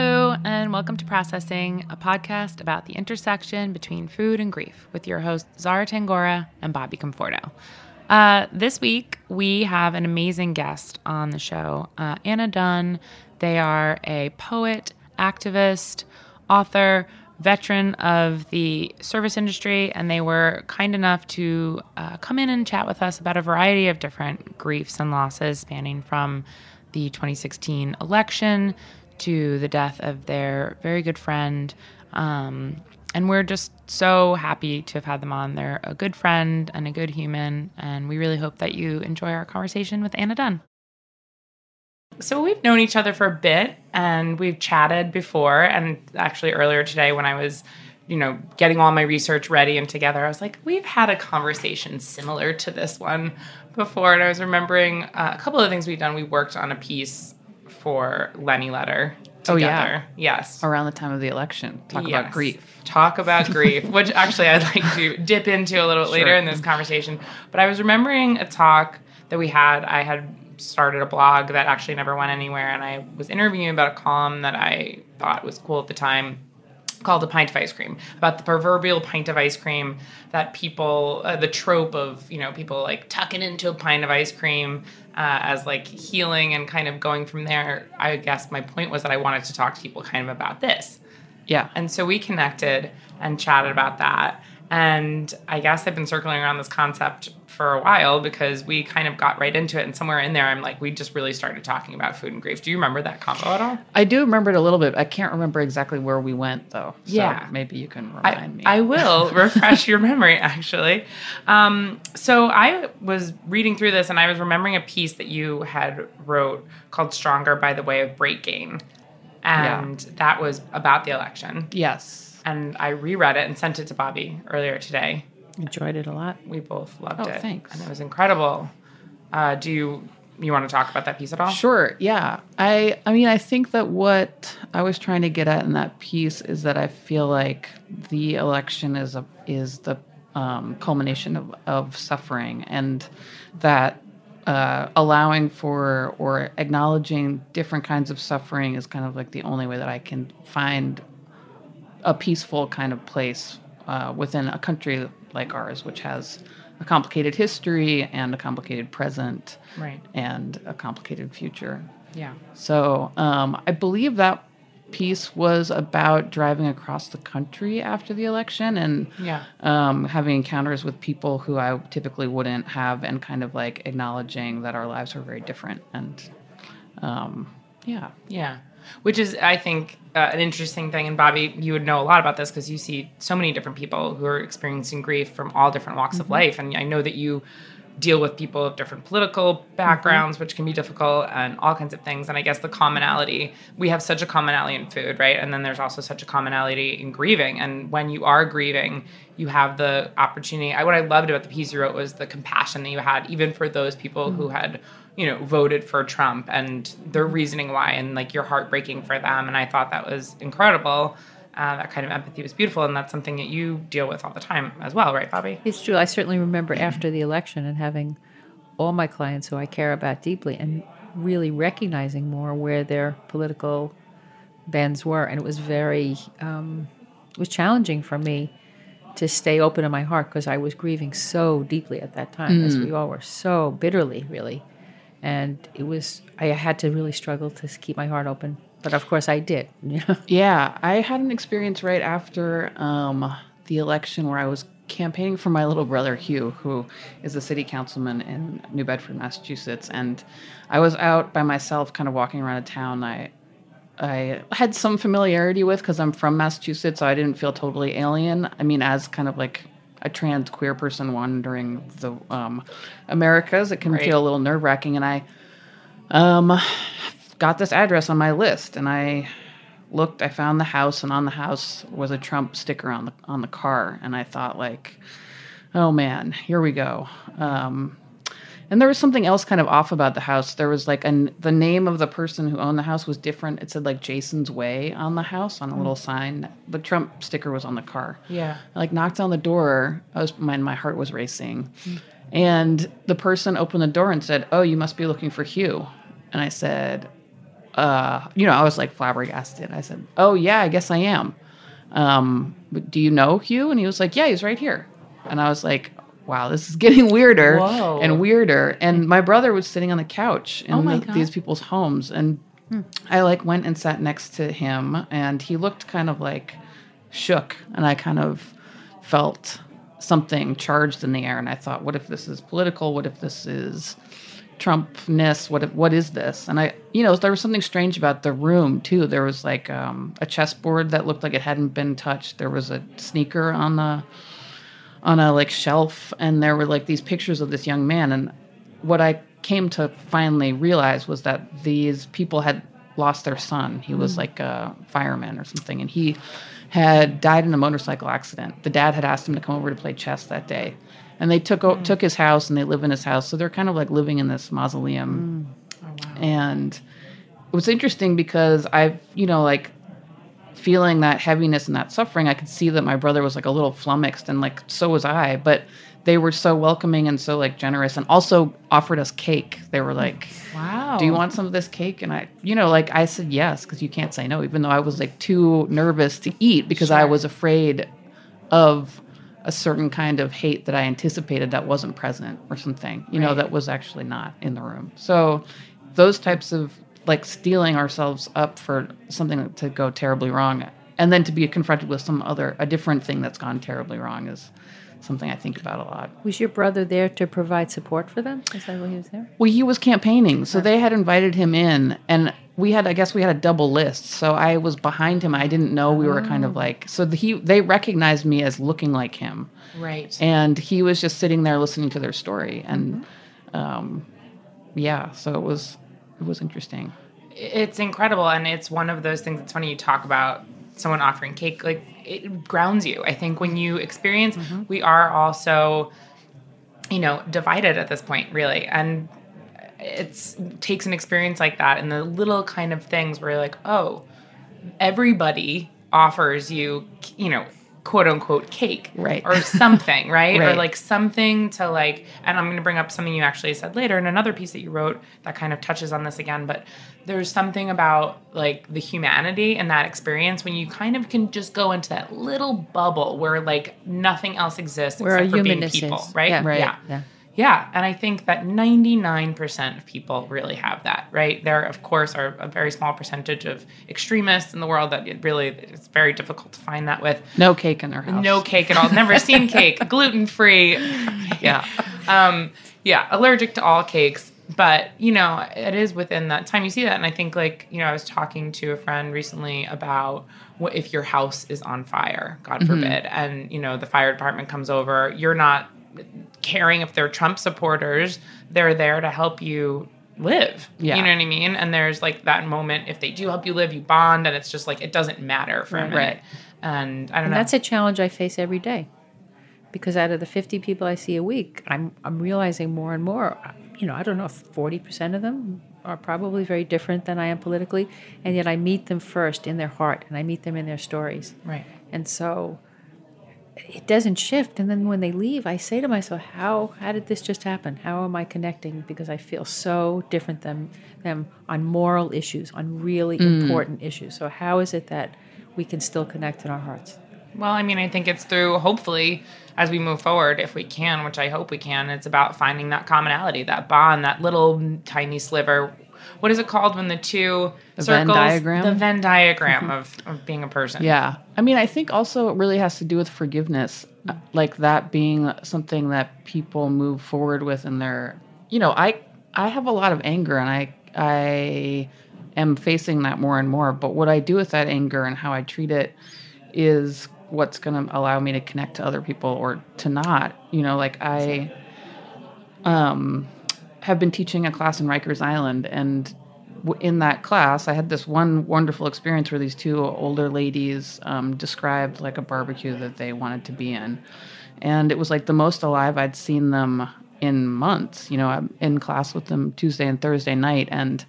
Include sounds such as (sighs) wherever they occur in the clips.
Hello, and welcome to Processing, a podcast about the intersection between food and grief with your hosts, Zara Tangora and Bobby Conforto. Uh, this week, we have an amazing guest on the show, uh, Anna Dunn. They are a poet, activist, author, veteran of the service industry, and they were kind enough to uh, come in and chat with us about a variety of different griefs and losses, spanning from the 2016 election to the death of their very good friend. Um, and we're just so happy to have had them on. They're a good friend and a good human, and we really hope that you enjoy our conversation with Anna Dunn. So we've known each other for a bit, and we've chatted before. And actually, earlier today, when I was, you know, getting all my research ready and together, I was like, we've had a conversation similar to this one before. And I was remembering uh, a couple of things we've done. We worked on a piece for Lenny Letter. Together. Oh, yeah. Yes. around the time of the election. Talk Yes. about grief. Talk about grief, (laughs) which actually I'd like to dip into a little bit later in this conversation. But I was remembering a talk that we had. I had started a blog that actually never went anywhere, and I was interviewing about a column that I thought was cool at the time called a pint of ice cream about the proverbial pint of ice cream that people uh, the trope of you know people like tucking into a pint of ice cream uh, as like healing and kind of going from there i guess my point was that i wanted to talk to people kind of about this Yeah. and so we connected and chatted about that. And I guess I've been circling around this concept for a while because we kind of got right into it. And somewhere in there, I'm like, we just really started talking about food and grief. Do you remember that combo at all? I do remember it a little bit. I can't remember exactly where we went though. So Yeah. Maybe you can I, remind me. I will (laughs) refresh your memory, actually. Um, so I was reading through this and I was remembering a piece that you had wrote called "Stronger by the Way of Breaking," and that was about the election. yes. And I reread it and sent it to Bobby earlier today. Enjoyed it a lot. We both loved it. Oh, it. thanks. And it was incredible. Uh, do you you want to talk about that piece at all? Sure. Yeah. I I mean I think that what I was trying to get at in that piece is that I feel like the election is a is the um, culmination of, of suffering and that uh, allowing for or acknowledging different kinds of suffering is kind of like the only way that I can find a peaceful kind of place uh, within a country like ours, which has a complicated history and a complicated present Right. and a complicated future. Yeah. So um, I believe that piece was about driving across the country after the election and Yeah. um, having encounters with people who I typically wouldn't have, and kind of like acknowledging that our lives were very different. And um, yeah, Yeah. Which is, I think, uh, an interesting thing. And Bobby, you would know a lot about this because you see so many different people who are experiencing grief from all different walks Mm-hmm. of life. And I know that you deal with people of different political backgrounds, mm-hmm. which can be difficult, and all kinds of things. And I guess the commonality we have such a commonality in food, right? And then there's also such a commonality in grieving. And when you are grieving, you have the opportunity. I, what I loved about the piece you wrote was the compassion that you had, even for those people mm-hmm. who had you know voted for Trump and their reasoning why, and like you're heartbreaking for them. And I thought that was incredible. Uh, that kind of empathy was beautiful, and that's something that you deal with all the time as well, right, Bobby? It's true. I certainly remember after the election and having all my clients who I care about deeply and really recognizing more where their political bends were, and it was very, um, it was challenging for me to stay open in my heart because I was grieving so deeply at that time, mm. as we all were, so bitterly, really, and it was I had to really struggle to keep my heart open but of course I did. (laughs) yeah, I had an experience right after um, the election where I was campaigning for my little brother Hugh, who is a city councilman in New Bedford, Massachusetts, and I was out by myself, kind of walking around a town. I I had some familiarity with because I'm from Massachusetts, so I didn't feel totally alien. I mean, as kind of like a trans queer person wandering the um, Americas, it can right. feel a little nerve wracking, and I um, got this address on my list and I looked, I found the house and on the house was a Trump sticker on the on the car and I thought like, oh man, here we go. Um, and there was something else kind of off about the house. There was like an the name of the person who owned the house was different. It said like Jason's Way on the house on a little mm. sign. The Trump sticker was on the car. Yeah. I like knocked on the door. I was my my heart was racing. Mm. And the person opened the door and said, "Oh, you must be looking for Hugh." And I said, uh, you know, I was like flabbergasted. I said, "Oh yeah, I guess I am." Um, do you know Hugh? And he was like, "Yeah, he's right here." And I was like, "Wow, this is getting (laughs) weirder Whoa. and weirder." And my brother was sitting on the couch in oh the, these people's homes, and hmm. I like went and sat next to him, and he looked kind of like shook, and I kind of felt something charged in the air, and I thought, "What if this is political? What if this is?" Trumpness. What what is this? And I, you know, there was something strange about the room too. There was like um, a chessboard that looked like it hadn't been touched. There was a sneaker on the on a like shelf, and there were like these pictures of this young man. And what I came to finally realize was that these people had lost their son. He was mm. like a fireman or something, and he had died in a motorcycle accident. The dad had asked him to come over to play chess that day and they took mm. took his house and they live in his house. So they're kind of like living in this mausoleum. Mm. Oh, wow. And it was interesting because I've you know like feeling that heaviness and that suffering. I could see that my brother was like a little flummoxed, and like so was I. But they were so welcoming and so like generous, and also offered us cake. They were like, "Wow, do you want some of this cake?" And I, you know, like I said yes because you can't say no, even though I was like too nervous to eat because sure. I was afraid of a certain kind of hate that I anticipated that wasn't present or something, you right. know, that was actually not in the room. So those types of like steeling ourselves up for something to go terribly wrong and then to be confronted with some other a different thing that's gone terribly wrong is something I think about a lot. Was your brother there to provide support for them? Is that why he was there? Well, he was campaigning, so they had invited him in, and we had, I guess, we had a double list. So I was behind him. I didn't know we were kind of oh. like. So the, he, they recognized me as looking like him, right? And he was just sitting there listening to their story, and mm-hmm. um, yeah, so it was, it was interesting. It's incredible, and it's one of those things. It's funny you talk about someone offering cake like it grounds you i think when you experience mm-hmm. we are also you know divided at this point really and it's it takes an experience like that and the little kind of things where you're like oh everybody offers you you know quote unquote cake right or something right? (laughs) right? or like something to like and i'm going to bring up something you actually said later in another piece that you wrote that kind of touches on this again but there's something about like the humanity and that experience when you kind of can just go into that little bubble where like nothing else exists where except for being people is. right yeah, right yeah. yeah. Yeah, and I think that 99% of people really have that, right? There, of course, are a very small percentage of extremists in the world that it really it's very difficult to find that with. No cake in their house. No cake at all. Never seen (laughs) cake. Gluten free. Yeah. Um, yeah, allergic to all cakes. But, you know, it is within that time you see that. And I think, like, you know, I was talking to a friend recently about what if your house is on fire, God mm-hmm. forbid, and, you know, the fire department comes over, you're not caring if they're Trump supporters, they're there to help you live. Yeah. You know what I mean? And there's like that moment if they do help you live, you bond and it's just like it doesn't matter for a minute. And I don't And know. that's a challenge I face every day. Because out of the 50 people I see a week, I'm, I'm realizing more and more, you know, I don't know if 40% of them are probably very different than I am politically. And yet I meet them first in their heart and I meet them in their stories. right. And so it doesn't shift. And then when they leave, I say to myself, how, how did this just happen? How am I connecting? Because I feel so different than them on moral issues, on really mm. important issues. So how is it that we can still connect in our hearts? Well, I mean, I think it's through hopefully as we move forward, if we can, which I hope we can, it's about finding that commonality, that bond, that little tiny sliver. What is it called when the two The Venn circles? diagram? The Venn diagram of, of being a person. Yeah. I mean, I think also it really has to do with forgiveness, uh, like that being something that people move forward with in their, you know, I I have a lot of anger and I I am facing that more and more, but what I do with that anger and how I treat it is what's going to allow me to connect to other people or to not. You know, like I um have been teaching a class in Rikers Island and in that class, I had this one wonderful experience where these two older ladies um, described like a barbecue that they wanted to be in, and it was like the most alive I'd seen them in months. You know, I'm in class with them Tuesday and Thursday night, and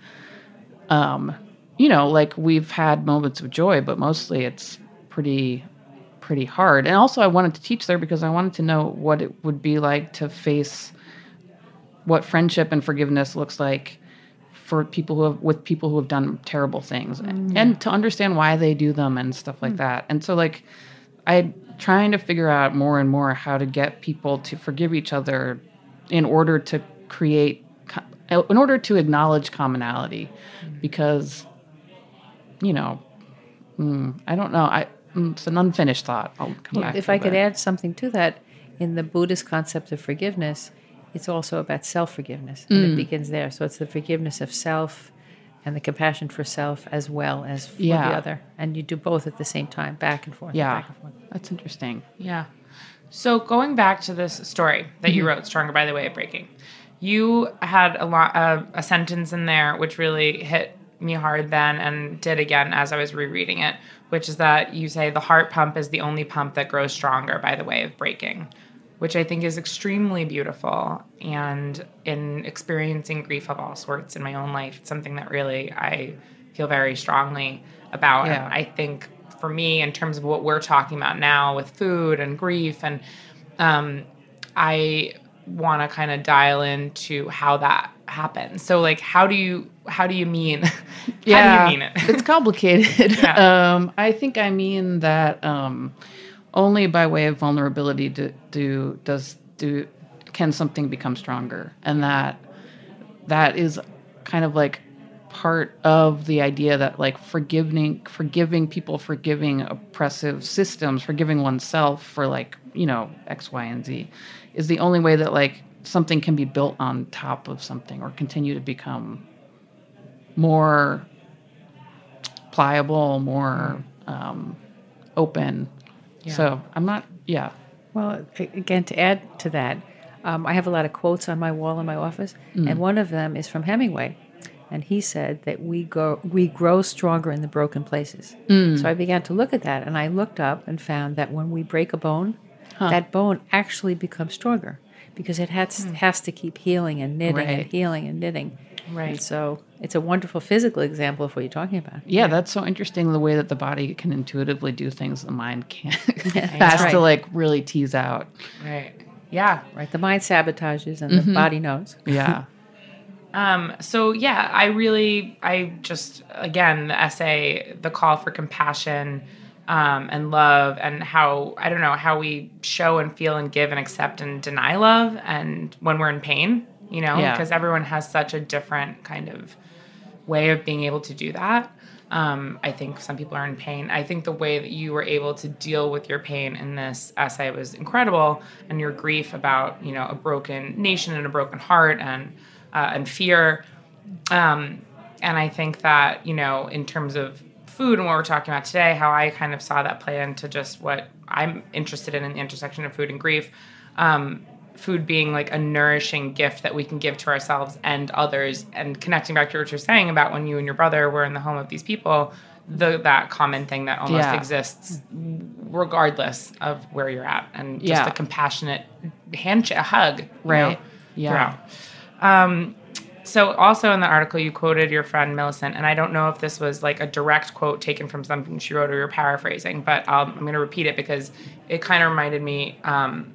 um, you know, like we've had moments of joy, but mostly it's pretty pretty hard. And also, I wanted to teach there because I wanted to know what it would be like to face what friendship and forgiveness looks like for people who have with people who have done terrible things. And to understand why they do them and stuff like that. And so like i trying to figure out more and more how to get people to forgive each other in order to create in order to acknowledge commonality. Because you know mm, i don't know. I mm, it's an unfinished thought. I'll come back if I could add something to that, in the Buddhist concept of forgiveness, it's also about self forgiveness. And Mm. it begins there. So it's the forgiveness of self and the compassion for self as well as for Yeah. the other. And you do both at the same time, back and forth. and yeah Back and forth. that's interesting Yeah. So going back to this story that you wrote, "Stronger by the Way of Breaking," you had a lot uh, a sentence in there which really hit me hard then, and did again as I was rereading it, which is that you say the heart pump is the only pump that grows stronger by the way of breaking, which I think is extremely beautiful. And in experiencing grief of all sorts in my own life, it's something that really I feel very strongly about. Yeah. And I think for me, in terms of what we're talking about now with food and grief, and um, I want to kind of dial into how that happens. So, like, how do you how do you mean? (laughs) how do you mean it? it's complicated. (laughs) Yeah. um, I think I mean that um, only by way of vulnerability do, do does do can something become stronger, and that that is kind of like part of the idea that like forgiving forgiving people forgiving oppressive systems forgiving oneself for like you know x y and z is the only way that like something can be built on top of something or continue to become more pliable, more um, open. So I'm not, yeah. Well, again, to add to that, um, I have a lot of quotes on my wall in my office, mm. and one of them is from Hemingway, and he said that we go we grow stronger in the broken places. Mm. So I began to look at that, and I looked up and found that when we break a bone, that bone actually becomes stronger because it has hmm. has to keep healing and knitting and healing and knitting. Right. And so it's a wonderful physical example of what you're talking about. yeah. that's so interesting the way that the body can intuitively do things the mind can't. (laughs) That's has right. to like really tease out. Right. Yeah. Right. The mind sabotages and the body knows. (laughs) Yeah. Um, so yeah, I really, I just again the essay, the call for compassion um, and love, and how I don't know how we show and feel and give and accept and deny love, and when we're in pain, you know, Yeah. because everyone has such a different kind of way of being able to do that. Um, I think some people are in pain. I think the way that you were able to deal with your pain in this essay was incredible, and your grief about you know a broken nation and a broken heart and uh, and fear. Um, and I think that you know in terms of food and what we're talking about today, how I kind of saw that play into just what I'm interested in in the intersection of food and grief. Um, food being like a nourishing gift that we can give to ourselves and others and connecting back to what you're saying about when you and your brother were in the home of these people the that common thing that almost Yeah. exists regardless of where you're at and just Yeah. a compassionate handshake a hug Right. know, Yeah. Um, so also in the article you quoted your friend Millicent, and I don't know if this was like a direct quote taken from something she wrote or you're paraphrasing, but um, I'm going to repeat it because it kind of reminded me um,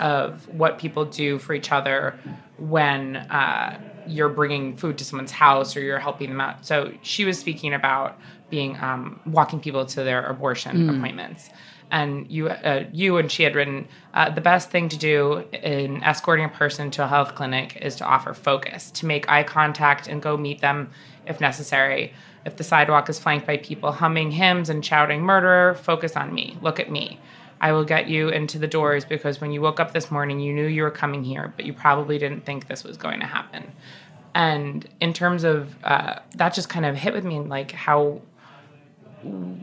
of what people do for each other when uh, you're bringing food to someone's house or you're helping them out. So she was speaking about being um, walking people to their abortion appointments. And you, uh, you and she had written uh, the best thing to do in escorting a person to a health clinic is to offer focus, to make eye contact and go meet them if necessary. If the sidewalk is flanked by people humming hymns and shouting murderer, focus on me. Look at me. I will get you into the doors because when you woke up this morning, you knew you were coming here, but you probably didn't think this was going to happen. And in terms of uh, that, just kind of hit with me, like how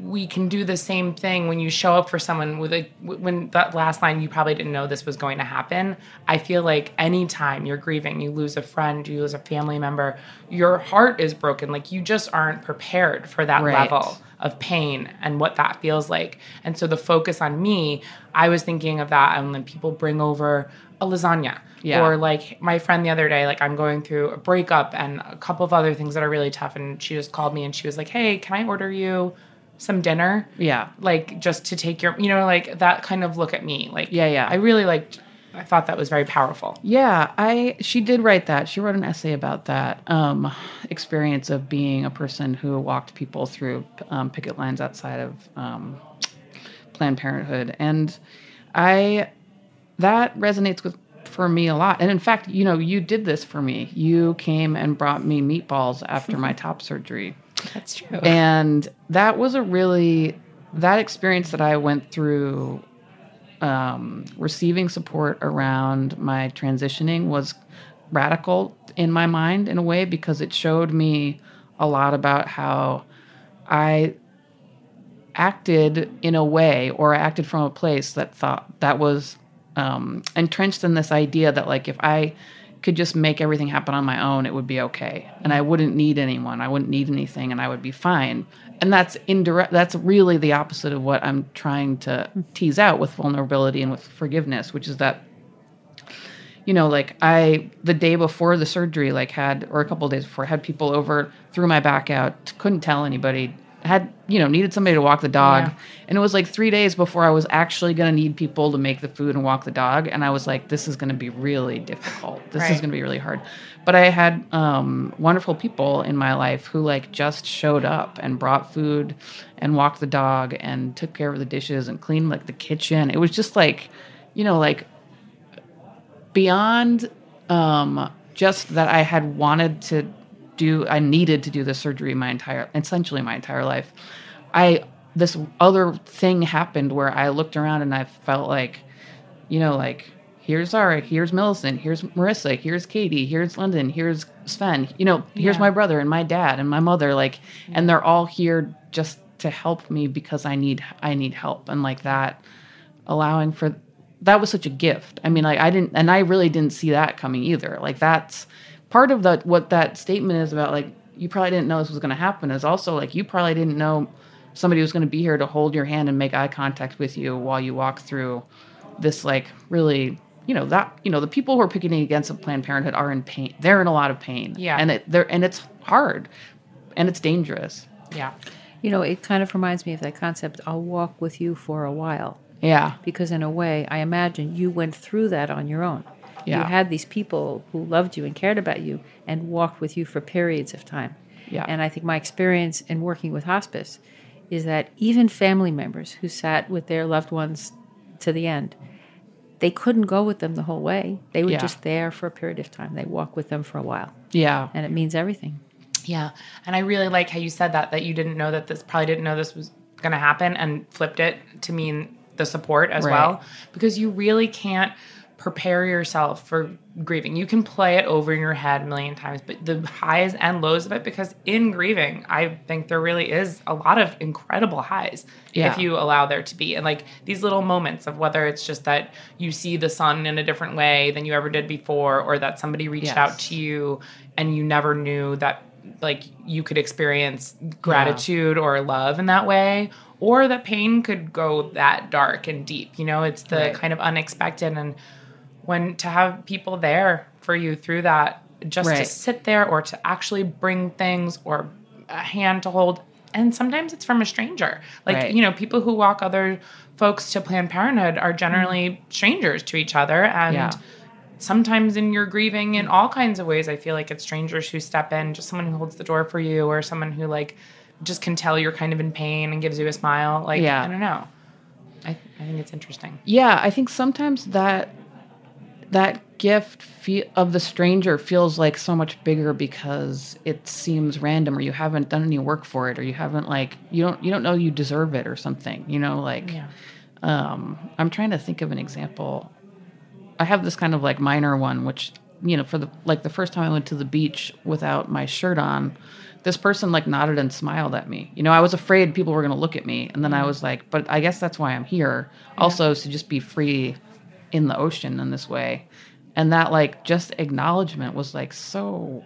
we can do the same thing when you show up for someone with a when that last line you probably didn't know this was going to happen i feel like anytime you're grieving you lose a friend you lose a family member your heart is broken like you just aren't prepared for that Right. level of pain and what that feels like and so the focus on me i was thinking of that and when people bring over a lasagna Yeah. or like my friend the other day like i'm going through a breakup and a couple of other things that are really tough and she just called me and she was like hey can i order you some dinner Yeah. like just to take your you know like that kind of look at me like Yeah, yeah. i really liked i thought that was very powerful Yeah, I she did write that. She wrote an essay about that um, experience of being a person who walked people through um, picket lines outside of um, Planned Parenthood, and I that resonates with for me a lot. And in fact, you know, you did this for me. You came and brought me meatballs after my (laughs) top surgery. (laughs) that's true. And that was a really that experience that i went through um, receiving support around my transitioning was radical in my mind in a way because it showed me a lot about how i acted in a way or I acted from a place that thought that was um, entrenched in this idea that like if I could just make everything happen on my own, it would be okay, and I wouldn't need anyone, I wouldn't need anything, and I would be fine. And that's indirect. That's really the opposite of what I'm trying to tease out with vulnerability and with forgiveness, which is that you know, like I the day before the surgery, like had or a couple days before, had people over, threw my back out, couldn't tell anybody, had you know needed somebody to walk the dog, Yeah. and it was like three days before I was actually going to need people to make the food and walk the dog, and I was like, this is going to be really difficult. This is going to be really hard. But I had um, wonderful people in my life who like just showed up and brought food and walked the dog and took care of the dishes and cleaned like the kitchen. It was just like, you know, like beyond um, just that I had wanted to do, I needed to do the surgery my entire, essentially my entire life. I this other thing happened where I looked around and I felt like, you know, like here's Zara, here's Millicent, here's Marissa, here's Katie, here's London, here's Sven, you know, here's Yeah. my brother and my dad and my mother, like, and they're all here just to help me because I need I need help and like that allowing for that was such a gift. I mean, like I didn't, and I really didn't see that coming either. Like that's part of that. What that statement is about. Like you probably didn't know this was going to happen. Is also like you probably didn't know somebody was going to be here to hold your hand and make eye contact with you while you walk through this. Like really, you know that you know the people who are picketing against Planned Parenthood are in pain. They're in a lot of pain. Yeah. and it they're and it's hard, and it's dangerous. yeah You know, it kind of reminds me of that concept I'll walk with you for a while. Yeah, Because, in a way, I imagine you went through that on your own. You had these people who loved you and cared about you and walked with you for periods of time. Yeah. And I think my experience in working with hospice is that even family members who sat with their loved ones to the end, they couldn't go with them the whole way. They were Yeah. just there for a period of time. They walk with them for a while. yeah, And it means everything. Yeah. And I really like how you said that, that you didn't know that this, probably didn't know this was going to happen and flipped it to mean the support as Right. well. Because you really can't prepare yourself for grieving. You can play it over in your head a million times, but the highs and lows of it, because in grieving, I think there really is a lot of incredible highs Yeah. if you allow there to be. And like these little moments of whether it's just that you see the sun in a different way than you ever did before, or that somebody reached Yes. out to you and you never knew that like you could experience gratitude or love in that way or that pain could go that dark and deep you know it's the Right. kind of unexpected and when to have people there for you through that just to sit there or to actually bring things or a hand to hold. And sometimes it's from a stranger. Like Right. you know people who walk other folks to planned parenthood are generally mm-hmm. strangers to each other. And Yeah. sometimes in your grieving in all kinds of ways i feel like it's strangers who step in just someone who holds the door for you or someone who like just can tell you're kind of in pain and gives you a smile. Like Yeah. i don't know. I, I think it's interesting. Yeah, I think sometimes that that gift fe- of the stranger feels like so much bigger because it seems random or you haven't done any work for it or you haven't like you don't you don't know you deserve it or something you know like Yeah. um i'm trying to think of an example. I have this kind of like minor one which you know for the like the first time i went to the beach without my shirt on this person like nodded and smiled at me. You know i was afraid people were going to look at me and then i was like but i guess that's why i'm here. Also to just be free in the ocean in this way and that like just acknowledgement was like so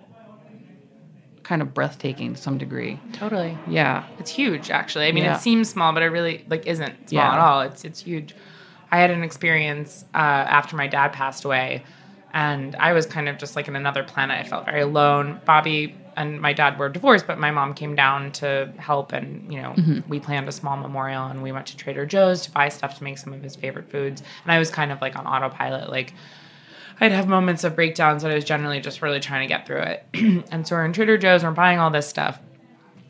kind of breathtaking to some degree totally yeah It's huge, actually. I mean, Yeah. it seems small, but it really like isn't small Yeah. at all. It's it's huge. I had an experience uh, after my dad passed away, and I was kind of just like in another planet. I felt very alone. Bobby and my dad were divorced, but my mom came down to help, and you know, mm-hmm. we planned a small memorial, and we went to Trader Joe's to buy stuff to make some of his favorite foods. And I was kind of like on autopilot, like. I'd have moments of breakdowns, but I was generally just really trying to get through it. (clears throat) and so we're in Trader Joe's, we're buying all this stuff.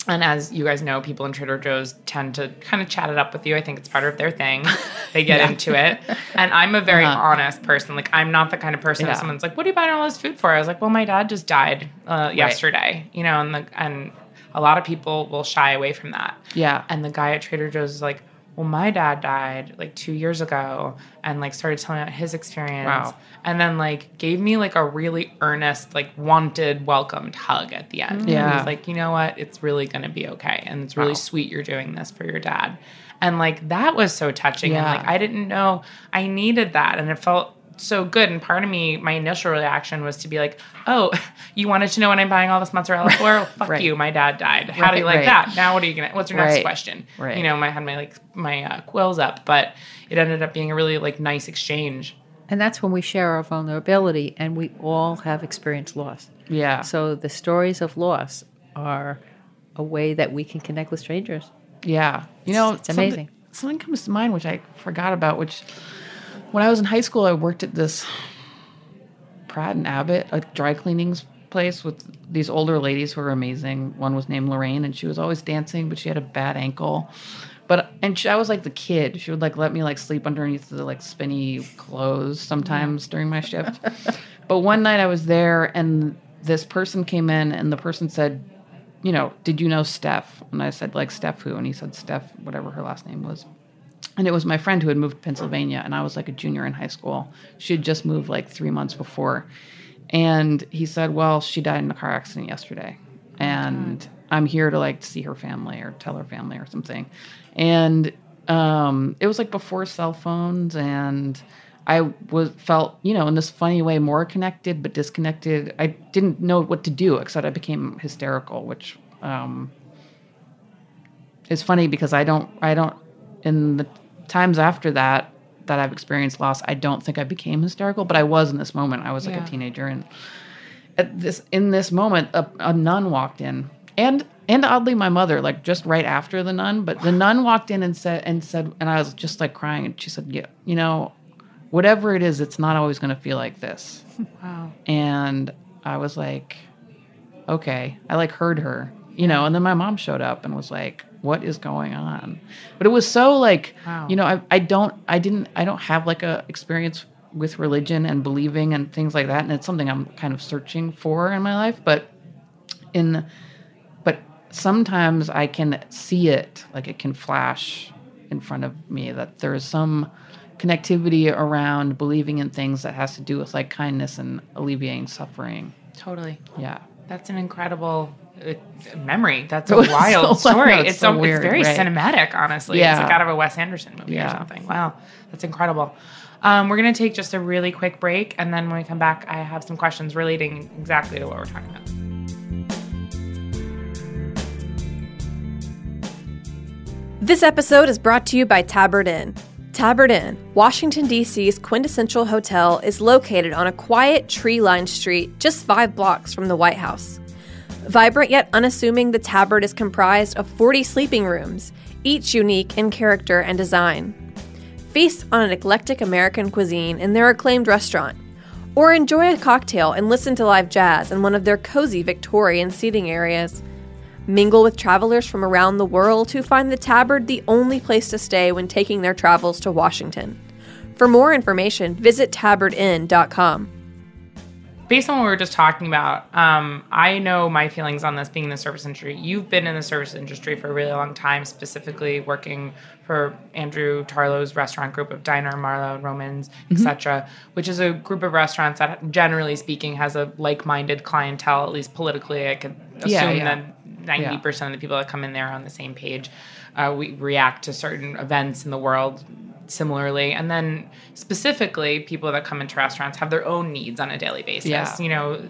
And as you guys know, people in Trader Joe's tend to kind of chat it up with you. I think it's part of their thing. (laughs) They get into it. And I'm a very Uh-huh. honest person. Like, I'm not the kind of person Yeah. if someone's like, What are you buying all this food for? I was like, Well, my dad just died uh, yesterday, you know, and, the, and a lot of people will shy away from that. yeah And the guy at Trader Joe's is like, well, my dad died like two years ago and like started telling about his experience. Wow. And then like gave me like a really earnest, like wanted, welcomed hug at the end. Yeah. he was like, you know what? It's really going to be okay. And it's really Wow. sweet you're doing this for your dad. And like that was so touching. And like I didn't know I needed that. And it felt so good. And part of me, my initial reaction was to be like, oh, (laughs) you wanted to know what I'm buying all this mozzarella for? Well, (laughs) fuck Right. you. My dad died. How do you like right. that? Now what are you going to, what's your next question? Right. You know, I had my like my uh, quills up, but it ended up being a really like nice exchange. And that's when we share our vulnerability, and we all have experienced loss. yeah So the stories of loss are a way that we can connect with strangers. Yeah. You know, it's something- amazing. Something comes to mind which I forgot about, which when I was in high school, I worked at this Pratt and Abbott, a dry cleanings place with these older ladies who were amazing. One was named Lorraine, and she was always dancing, but she had a bad ankle. But and she, I was like the kid. She would like let me like sleep underneath the like spinny clothes sometimes during my shift. (laughs) but one night I was there, and this person came in, and the person said, you know, did you know Steph? And I said, like, Steph who? And he said, Steph, whatever her last name was. And it was my friend who had moved to Pennsylvania, and I was like a junior in high school. She had just moved like three months before. And he said, well, she died in a car accident yesterday. And I'm here to like see her family or tell her family or something. And um, it was like before cell phones and I was felt, you know, in this funny way more connected but disconnected. I didn't know what to do except I became hysterical, which um, is funny because I don't I don't in the times after that that I've experienced loss, I don't think I became hysterical, but I was in this moment. I was like Yeah. a teenager and at this in this moment a, a nun walked in and and oddly my mother like just right after the nun but the nun walked in and said and said and i was just like crying and she said yeah you know whatever it is it's not always going to feel like this (laughs) Wow. and i was like okay i like heard her you know and then my mom showed up and was like what is going on but it was so like Wow. you know I, I don't i didn't i don't have like a experience with religion and believing and things like that and it's something i'm kind of searching for in my life but in but sometimes i can see it like it can flash in front of me that there is some connectivity around believing in things that has to do with like kindness and alleviating suffering. Totally. Yeah. That's an incredible memory. That's (laughs) a wild so- story. I it's it's so so, weird, it's very right? cinematic, honestly. It's like out of a Wes Anderson movie Yeah. or something. Wow, that's incredible. Um, we're gonna take just a really quick break, and then when we come back, I have some questions relating exactly to what we're talking about. This episode is brought to you by Tabard Inn. Tabard Inn, Washington, D.C.'s quintessential hotel, is located on a quiet, tree lined street just five blocks from the White House. Vibrant yet unassuming, the Tabard is comprised of 40 sleeping rooms, each unique in character and design. Feast on an eclectic American cuisine in their acclaimed restaurant, or enjoy a cocktail and listen to live jazz in one of their cozy Victorian seating areas. Mingle with travelers from around the world who find the Tabard the only place to stay when taking their travels to Washington. For more information, visit tabardinn.com. Based on what we were just talking about, um, I know my feelings on this being in the service industry. You've been in the service industry for a really long time, specifically working for Andrew Tarlow's restaurant group of Diner, Marlow, and Roman's, etc., which is a group of restaurants that, generally speaking, has a like-minded clientele. At least politically, I could assume Yeah, yeah. that ninety percent of the people that come in there are on the same page. Uh, we react to certain events in the world similarly, and then specifically, people that come into restaurants have their own needs on a daily basis. Yeah. You know,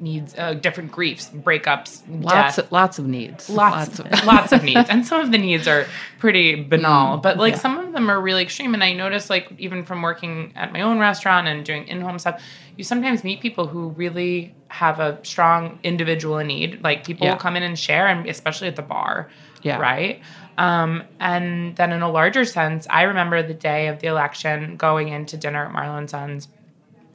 needs uh, different griefs, breakups, Lots death, of, lots of needs. lots, of (laughs) (laughs) lots of needs and some of the needs are pretty banal but like yeah. some of them are really extreme and i notice like even from working at my own restaurant and doing in-home stuff you sometimes meet people who really have a strong individual need like people Yeah. will come in and share and especially at the bar Yeah. right um, and then in a larger sense i remember the day of the election going into dinner at marlow and sons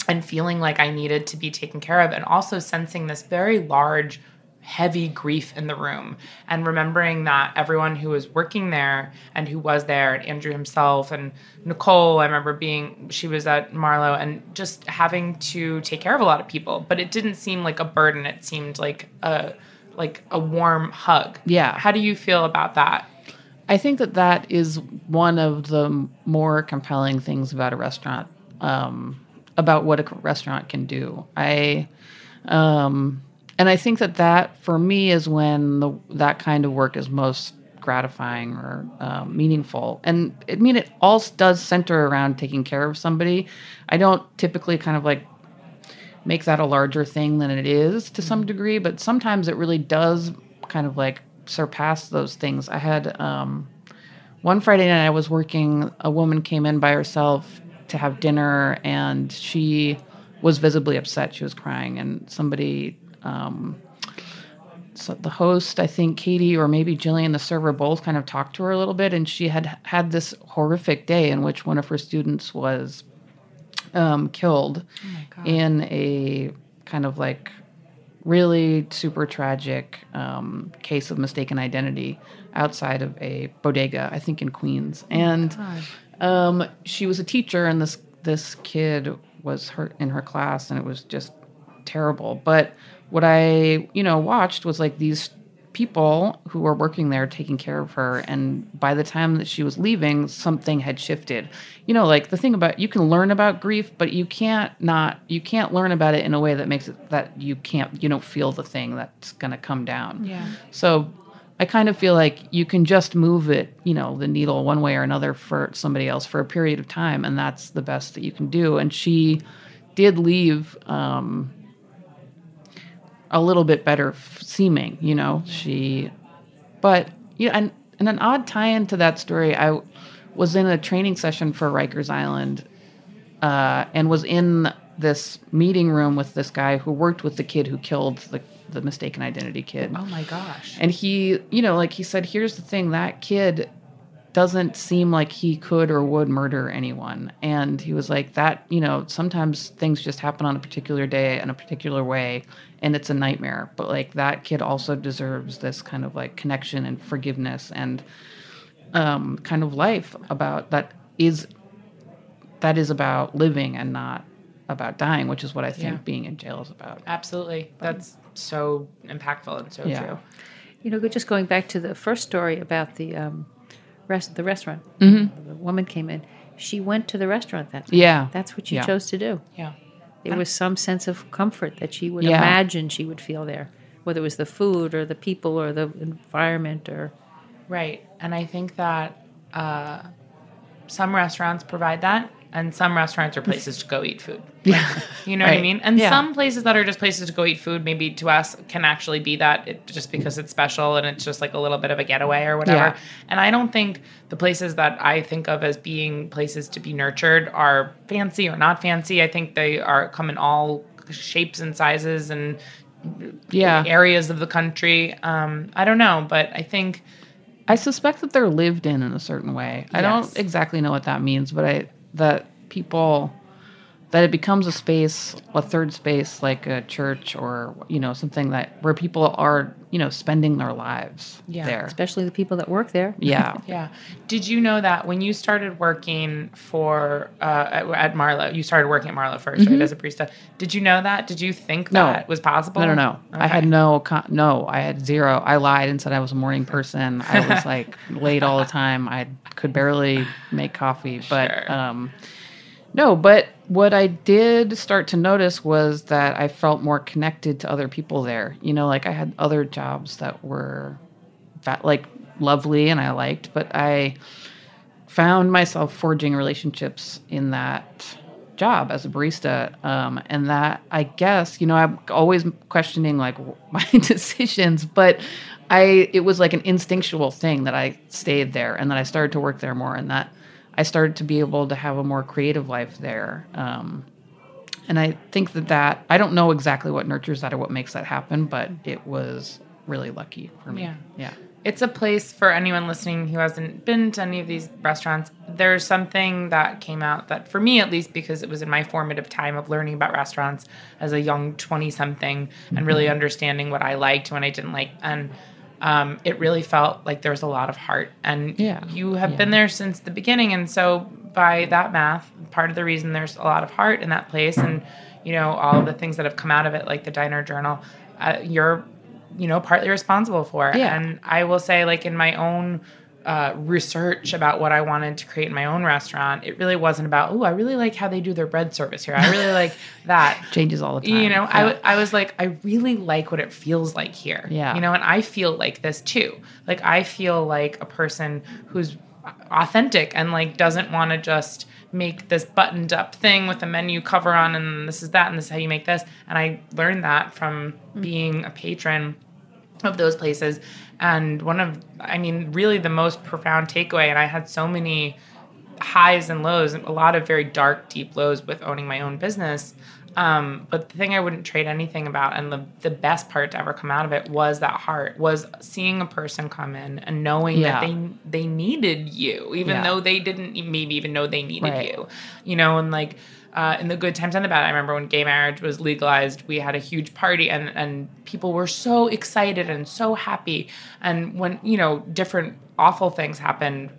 and feeling like I needed to be taken care of, and also sensing this very large, heavy grief in the room, and remembering that everyone who was working there and who was there, and Andrew himself, and Nicole, I remember being, she was at Marlow, and just having to take care of a lot of people, but it didn't seem like a burden. It seemed like a like a warm hug. Yeah. How do you feel about that? I think that that is one of the more compelling things about a restaurant, um, about what a restaurant can do. I, um, and I think that that for me is when the, that kind of work is most gratifying or um, meaningful. And I mean, it all does center around taking care of somebody. I don't typically kind of like make that a larger thing than it is to some degree, but sometimes it really does kind of like surpass those things. I had um, one Friday night I was working, a woman came in by herself to have dinner and she was visibly upset. She was crying, and somebody, um, so the host, I think Katie or maybe Jillian, the server, both kind of talked to her a little bit, and she had had this horrific day in which one of her students was um, killed in a kind of like really super tragic um, case of mistaken identity outside of a bodega, I think in Queens. and um, she was a teacher, and this this kid was hurt in her class, and it was just terrible. But what I you know watched was like these people who were working there taking care of her and by the time that she was leaving something had shifted. You know like the thing about you can learn about grief but you can't not you can't learn about it in a way that makes it that you can't you don't feel the thing that's going to come down. Yeah. so i kind of feel like you can just move it you know the needle one way or another for somebody else for a period of time and that's the best that you can do. And she did leave um a little bit better seeming, you know. She, but yeah, and, and an odd tie-in to that story. I was in a training session for Rikers Island, uh, and was in this meeting room with this guy who worked with the kid who killed the the mistaken identity kid. Oh my gosh. And he, you know, like he said, here's the thing that kid doesn't seem like he could or would murder anyone. And he was like, that, you know, sometimes things just happen on a particular day in a particular way and it's a nightmare. But like that kid also deserves this kind of like connection and forgiveness and um, kind of life about that is that is about living and not about dying, which is what I think Yeah. being in jail is about. Absolutely. That's so impactful and so Yeah. true. You know, just going back to the first story about the um, rest the restaurant, the woman came in. she went to the restaurant that night. Yeah. That's what she Yeah. chose to do. Yeah. There was some sense of comfort that she would Yeah. imagine she would feel there, whether it was the food or the people or the environment or Right. And I think that uh, some restaurants provide that, and some restaurants are places to go eat food. (laughs) Yeah. You know what I mean? And Yeah. some places that are just places to go eat food, maybe to us, can actually be that it, just because it's special and it's just like a little bit of a getaway or whatever. Yeah. And I don't think the places that I think of as being places to be nurtured are fancy or not fancy. I think they are come in all shapes and sizes and Yeah. areas of the country. Um, I don't know, but I think I suspect that they're lived in in a certain way. I don't exactly know what that means, but I that people that it becomes a space, a third space like a church or you know something that where people are you know spending their lives Yeah. there. especially the people that work there. Yeah. (laughs) Yeah. Did you know that when you started working for uh, at, at Marlow, you started working at Marlow 1st right, as a barista? Did you know that? Did you think No. that was possible? No, no, no. I had no, con- no. I had zero. I lied and said I was a morning person. I was like (laughs) late all the time. I could barely make coffee. But Sure. um, no. But what I did start to notice was that I felt more connected to other people there. You know, like I had other jobs that were that like lovely and I liked, but I found myself forging relationships in that job as a barista um, and that i guess you know i'm always questioning like (laughs) my decisions but i it was like an instinctual thing that i stayed there and that i started to work there more and that i started to be able to have a more creative life there um, and i think that that i don't know exactly what nurtures that or what makes that happen but it was really lucky for me Yeah. yeah It's a place for anyone listening who hasn't been to any of these restaurants. There's something that came out that, for me at least, because it was in my formative time of learning about restaurants as a young 20 something and really understanding what I liked, when I didn't like. And um, it really felt like there was a lot of heart. And Yeah. you have been there since the beginning. And so, by that math, part of the reason there's a lot of heart in that place and, you know, all the things that have come out of it, like the Diner Journal, uh, you're you know partly responsible for Yeah. and i will say like in my own uh, research about what i wanted to create in my own restaurant. It really wasn't about oh i really like how they do their bread service here. I really like (laughs) that. Changes all the time. you know I Yeah. w- I was like i really like what it feels like here. Yeah. you know and i feel like this too. Like i feel like a person who's authentic and like doesn't want to just make this buttoned up thing with a menu cover on and this is that and this is how you make this. And i learned that from being a patron of those places and one of i mean really the most profound takeaway and i had so many highs and lows a lot of very dark deep lows with owning my own business um, but the thing i wouldn't trade anything about and the, the best part to ever come out of it was that heart was seeing a person come in and knowing Yeah. that they they needed you even Yeah. though they didn't maybe even know they needed Right. you you know and like uh, in the good times and the bad. I remember when gay marriage was legalized we had a huge party and and people were so excited and so happy. And when you know different awful things happened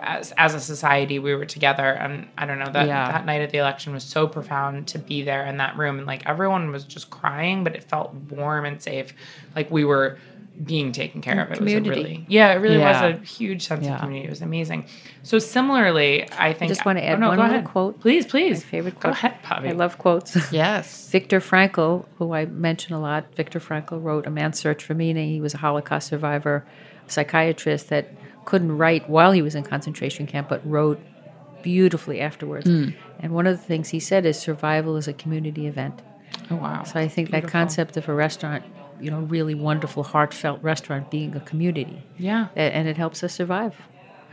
as, as a society we were together. And i don't know that Yeah. that night of the election was so profound to be there in that room. And like everyone was just crying but it felt warm and safe. Like we were being taken care of it Community. was a really yeah it really Yeah. was a huge sense Yeah. of community it was amazing so similarly i think I just wanna oh, add no, one go little ahead. quote. please please My favorite go ahead Bobby. I love quotes. (laughs) yes Viktor Frankl, who I mention a lot, Viktor Frankl wrote A Man's Search for Meaning. He was a Holocaust survivor, psychiatrist that couldn't write while he was in concentration camp, but wrote beautifully afterwards. Hmm. And one of the things he said is survival is a community event. oh wow So I think that concept of a restaurant, you know, really wonderful, heartfelt restaurant being a community, yeah and it helps us survive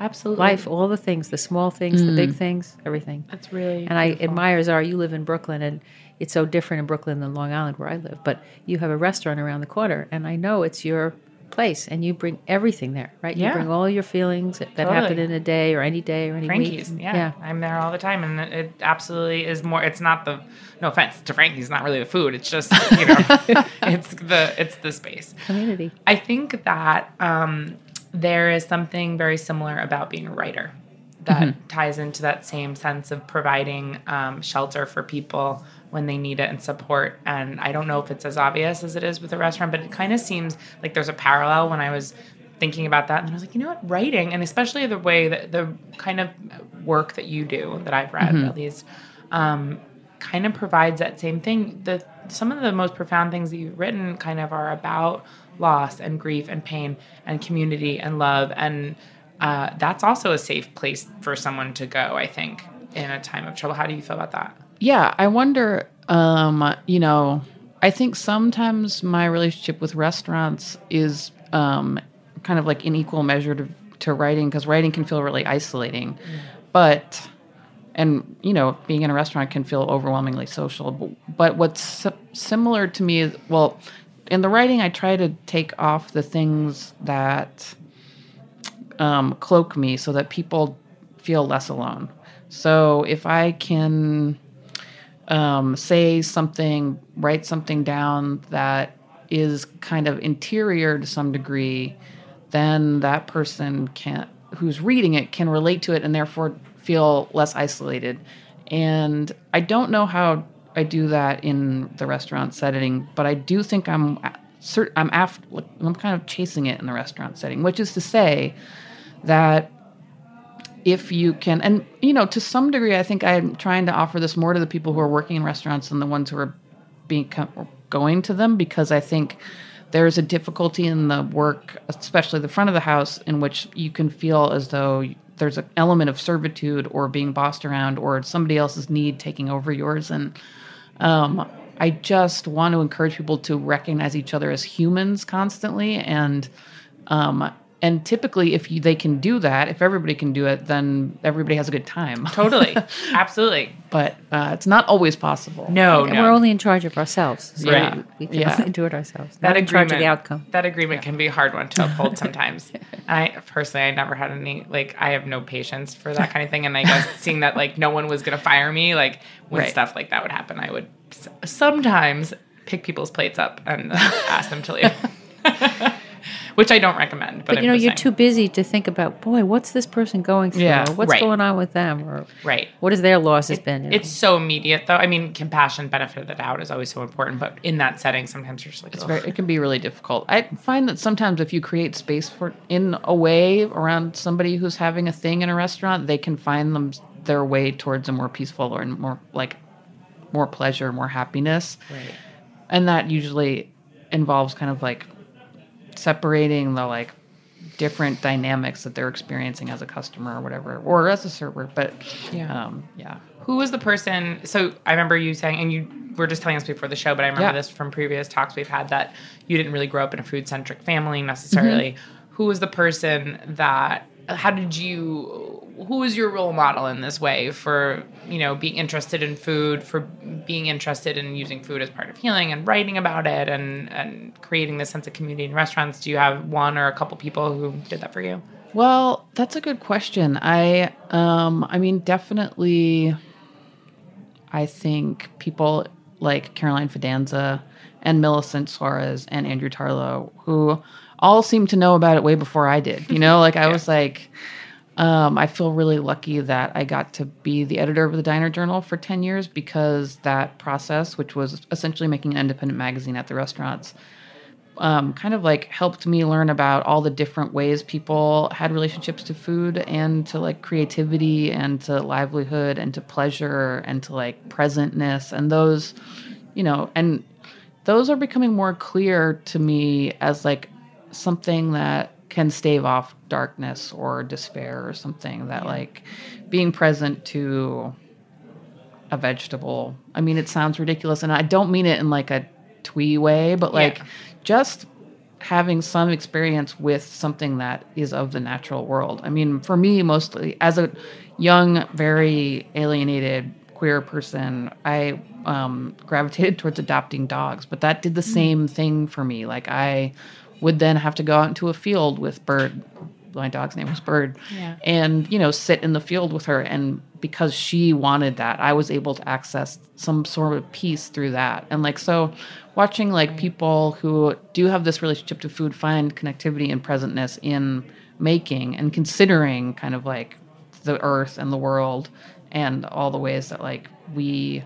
absolutely life, all the things, the small things, the big mm. things, everything. that's really And I admire Zara. You live in Brooklyn, and it's so different in Brooklyn than Long Island, where I live. But you have a restaurant around the corner, and I know it's your place, and you bring everything there, right? Yeah. You bring all your feelings that, Totally. happen in a day or any day or any Frankie's, week. yeah. I'm there all the time, and it, it absolutely is more. It's not the no offense to Frankie's, not really the food. It's just you know, (laughs) it's the it's the space. community. I think that um, there is something very similar about being a writer that ties into that same sense of providing um, shelter for people when they need it and support. And I don't know if it's as obvious as it is with a restaurant, but it kind of seems like there's a parallel when I was thinking about that, and I was like, you know what, writing, and especially the way that the kind of work that you do that I've read, Mm-hmm. at least, um, kind of provides that same thing. The some of the most profound things that you've written kind of are about loss and grief and pain and community and love, and uh, that's also a safe place for someone to go. I think in a time of trouble. How do you feel about that? Yeah, I wonder. Um, you know, I think sometimes my relationship with restaurants is um, kind of like in equal measure to, to writing because writing can feel really isolating, but and you know, being in a restaurant can feel overwhelmingly social. But, but what's similar to me is well, in the writing, I try to take off the things that um, cloak me so that people feel less alone. So if I can um, say something, write something down that is kind of interior to some degree, then that person can who's reading it can relate to it and therefore feel less isolated. And I don't know how I do that in the restaurant setting, but I do think I'm I'm after I'm kind of chasing it in the restaurant setting, which is to say that if you can and you know to some degree i think i'm trying to offer this more to the people who are working in restaurants than the ones who are being going to them because i think there's a difficulty in the work especially the front of the house in which you can feel as though there's an element of servitude or being bossed around or somebody else's need taking over yours. And um, i just want to encourage people to recognize each other as humans constantly and um, and typically if you, they can do that if everybody can do it then everybody has a good time Totally, (laughs) absolutely. but uh, it's not always possible No, And no. we're only in charge of ourselves. So Right. we, we can Yeah. only (laughs) do it ourselves. that Not in charge agreement, of the outcome. That agreement can be a hard one to uphold (laughs) sometimes. I personally, I never had any like I have no patience for that kind of thing. And I guess seeing that like no one was gonna fire me, like when Right. stuff like that would happen, I would s- sometimes pick people's plates up and uh, ask them to leave. Which I don't recommend, but, But I'm you know, you're saying. too busy to think about, boy, what's this person going through? Yeah, or what's right. going on with them? Or right. what has their losses been? you know? It's so immediate, though. I mean, compassion, benefit of the doubt is always so important. But in that setting, sometimes you're just like, It's very, it can be really difficult. I find that sometimes if you create space for in a way around somebody who's having a thing in a restaurant, they can find them their way towards a more peaceful or more like more pleasure, more happiness. Right. And that usually involves kind of like separating the like different dynamics that they're experiencing as a customer or whatever, or as a server. But Yeah. um, yeah. Who was the person? So I remember you saying, and you were just telling us before the show, but I remember Yeah. this from previous talks we've had that you didn't really grow up in a food centric family necessarily. Mm-hmm. Who was the person that? How did you? Who was your role model in this way for you know being interested in food, for being interested in using food as part of healing and writing about it and and creating this sense of community in restaurants? Do you have one or a couple people who did that for you? Well, that's a good question. I um I mean definitely I think people like Caroline Fidanza and Millicent Souris and Andrew Tarlow who all seem to know about it way before I did. You know, (laughs) like I was like um, I feel really lucky that I got to be the editor of the Diner Journal for 10 years because that process, which was essentially making an independent magazine at the restaurants, um, kind of like helped me learn about all the different ways people had relationships to food and to like creativity and to livelihood and to pleasure and to like presentness and those you know and those are becoming more clear to me as like something that can stave off darkness or despair or something that like being present to a vegetable. I mean, it sounds ridiculous, and I don't mean it in like a twee way, but like Yeah. just having some experience with something that is of the natural world. I mean, for me, mostly as a young, very alienated queer person, I um, gravitated towards adopting dogs, but that did the same thing for me. Like, I would then have to go out into a field with Bird. My dog's name was Bird. Yeah. And, you know, sit in the field with her. And because she wanted that, I was able to access some sort of peace through that. And like, so watching like people who do have this relationship to food find connectivity and presentness in making and considering kind of like the earth and the world and all the ways that like we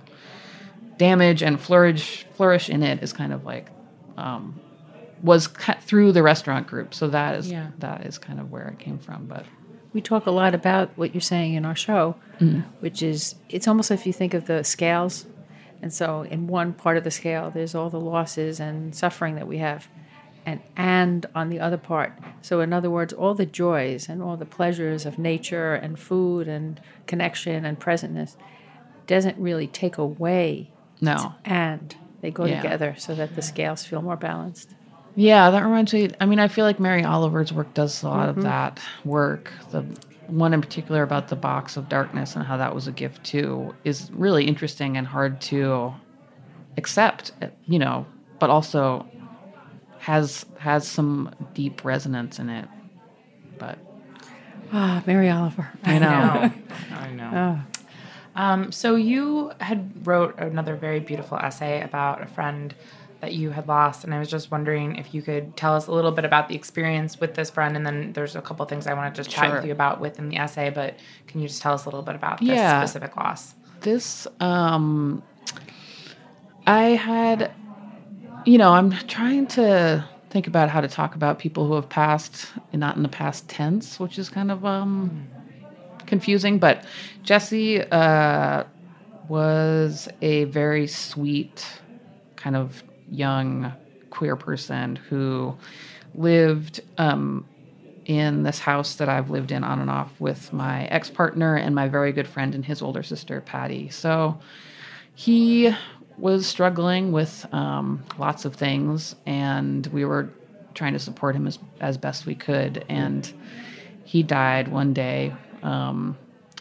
damage and flourish flourish in it is kind of like um was cut through the restaurant group. So that is Yeah. that is kind of where it came from. But We talk a lot about what you're saying in our show, mm-hmm. which is it's almost if you think of the scales. And so in one part of the scale, there's all the losses and suffering that we have. And and on the other part. So in other words, all the joys and all the pleasures of nature and food and connection and presentness doesn't really take away no, and they go Yeah. together so that the scales feel more balanced. Yeah, that reminds me. I mean, I feel like Mary Oliver's work does a lot Mm-hmm. of that work. The one in particular about the box of darkness and how that was a gift too is really interesting and hard to accept. You know, but also has has some deep resonance in it. But Ah, Mary Oliver. I know. (laughs) I know. Um, so you had wrote another very beautiful essay about a friend that you had lost, and I was just wondering if you could tell us a little bit about the experience with this friend, and then there's a couple things I want to just chat Sure. with you about within the essay. But can you just tell us a little bit about this Yeah. specific loss? this um i had you know i'm trying to think about how to talk about people who have passed and not in the past tense which is kind of um confusing but jesse uh was a very sweet kind of young queer person who lived um in this house that I've lived in on and off with my ex partner and my very good friend and his older sister, Patty. So he was struggling with um, lots of things, and we were trying to support him as, as best we could. And he died one day. Um,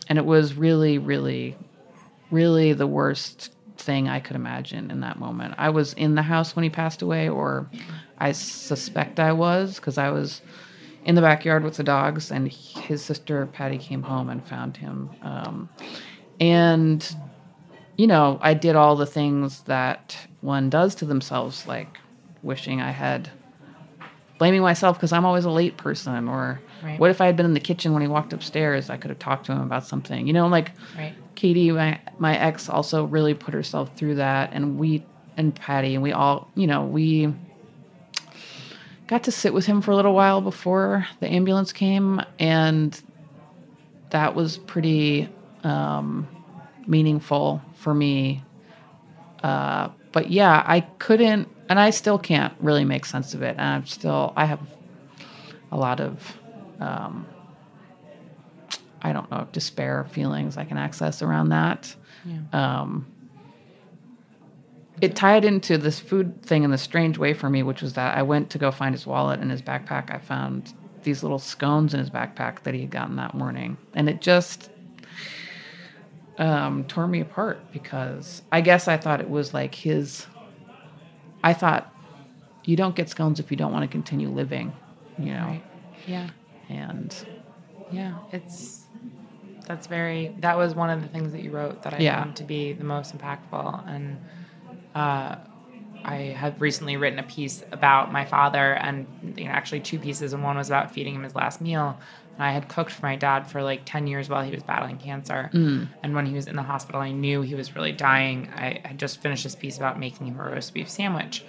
and it was really, really, really the worst thing I could imagine in that moment. I was in the house when he passed away, or I suspect I was, because I was in the backyard with the dogs, and his sister Patty came home and found him. Um, and you know, I did all the things that one does to themselves, like wishing I had blaming myself because I'm always a late person, or Right. what if I had been in the kitchen when he walked upstairs? I could have talked to him about something. You know, like Right. Katie, my my ex, also really put herself through that, and we and Patty, and we all, you know, we got to sit with him for a little while before the ambulance came, and that was pretty um, meaningful for me. Uh, but yeah, I couldn't, and I still can't really make sense of it, and I'm still, I have a lot of. Um, I don't know, despair feelings I can access around that. Um, it tied into this food thing in a strange way for me, which was that I went to go find his wallet in his backpack. I found these little scones in his backpack that he had gotten that morning. And it just um, tore me apart because I guess I thought it was like his. I thought you don't get scones if you don't want to continue living, you know? Right. Yeah. And Yeah. It's that's very that was one of the things that you wrote that I Yeah. found to be the most impactful. And uh I had recently written a piece about my father and you know actually two pieces. And one was about feeding him his last meal. And I had cooked for my dad for like 10 years while he was battling cancer. And when he was in the hospital I knew he was really dying. I had just finished this piece about making him a roast beef sandwich.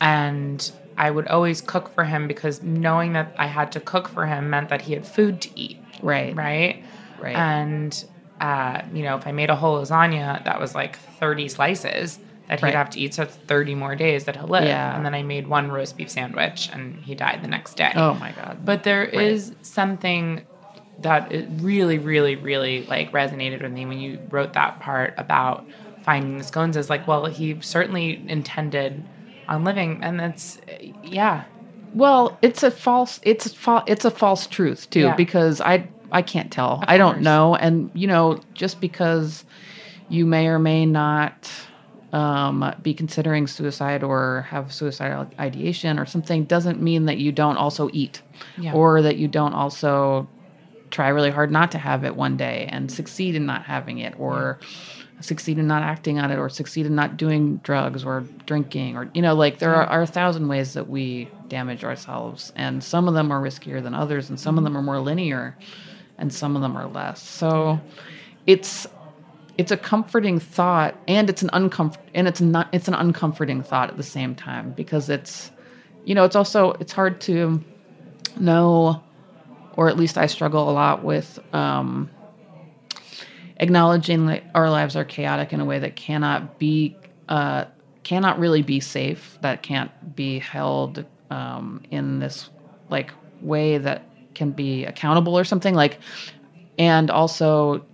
And I would always cook for him because knowing that I had to cook for him meant that he had food to eat. Right, right? Right. And uh, you know, if I made a whole lasagna, that was like 30 slices that he'd Right. have to eat. So it's 30 more days that he'll live. Yeah. And then I made one roast beef sandwich and he died the next day. Oh my God. But there is something that really, really, really like resonated with me when you wrote that part about finding the scones. Is like, well, he certainly intended on living, and that's yeah, Well, it's a false it's a false, it's a false truth too Yeah. because I I can't tell. I don't course. know and you know just because you may or may not um, be considering suicide or have suicidal ideation or something doesn't mean that you don't also eat Yeah. or that you don't also try really hard not to have it one day and succeed in not having it or succeed in not acting on it or succeed in not doing drugs or drinking or you know like there are, are a thousand ways that we damage ourselves and some of them are riskier than others and some of them are more linear and some of them are less so it's it's a comforting thought and it's an uncomfort and it's not it's an uncomforting thought at the same time because it's you know, it's also it's hard to know, or at least I struggle a lot with um, acknowledging that our lives are chaotic in a way that cannot be uh, cannot really be safe. That can't be held um, in this like way that can be accountable or something like, and also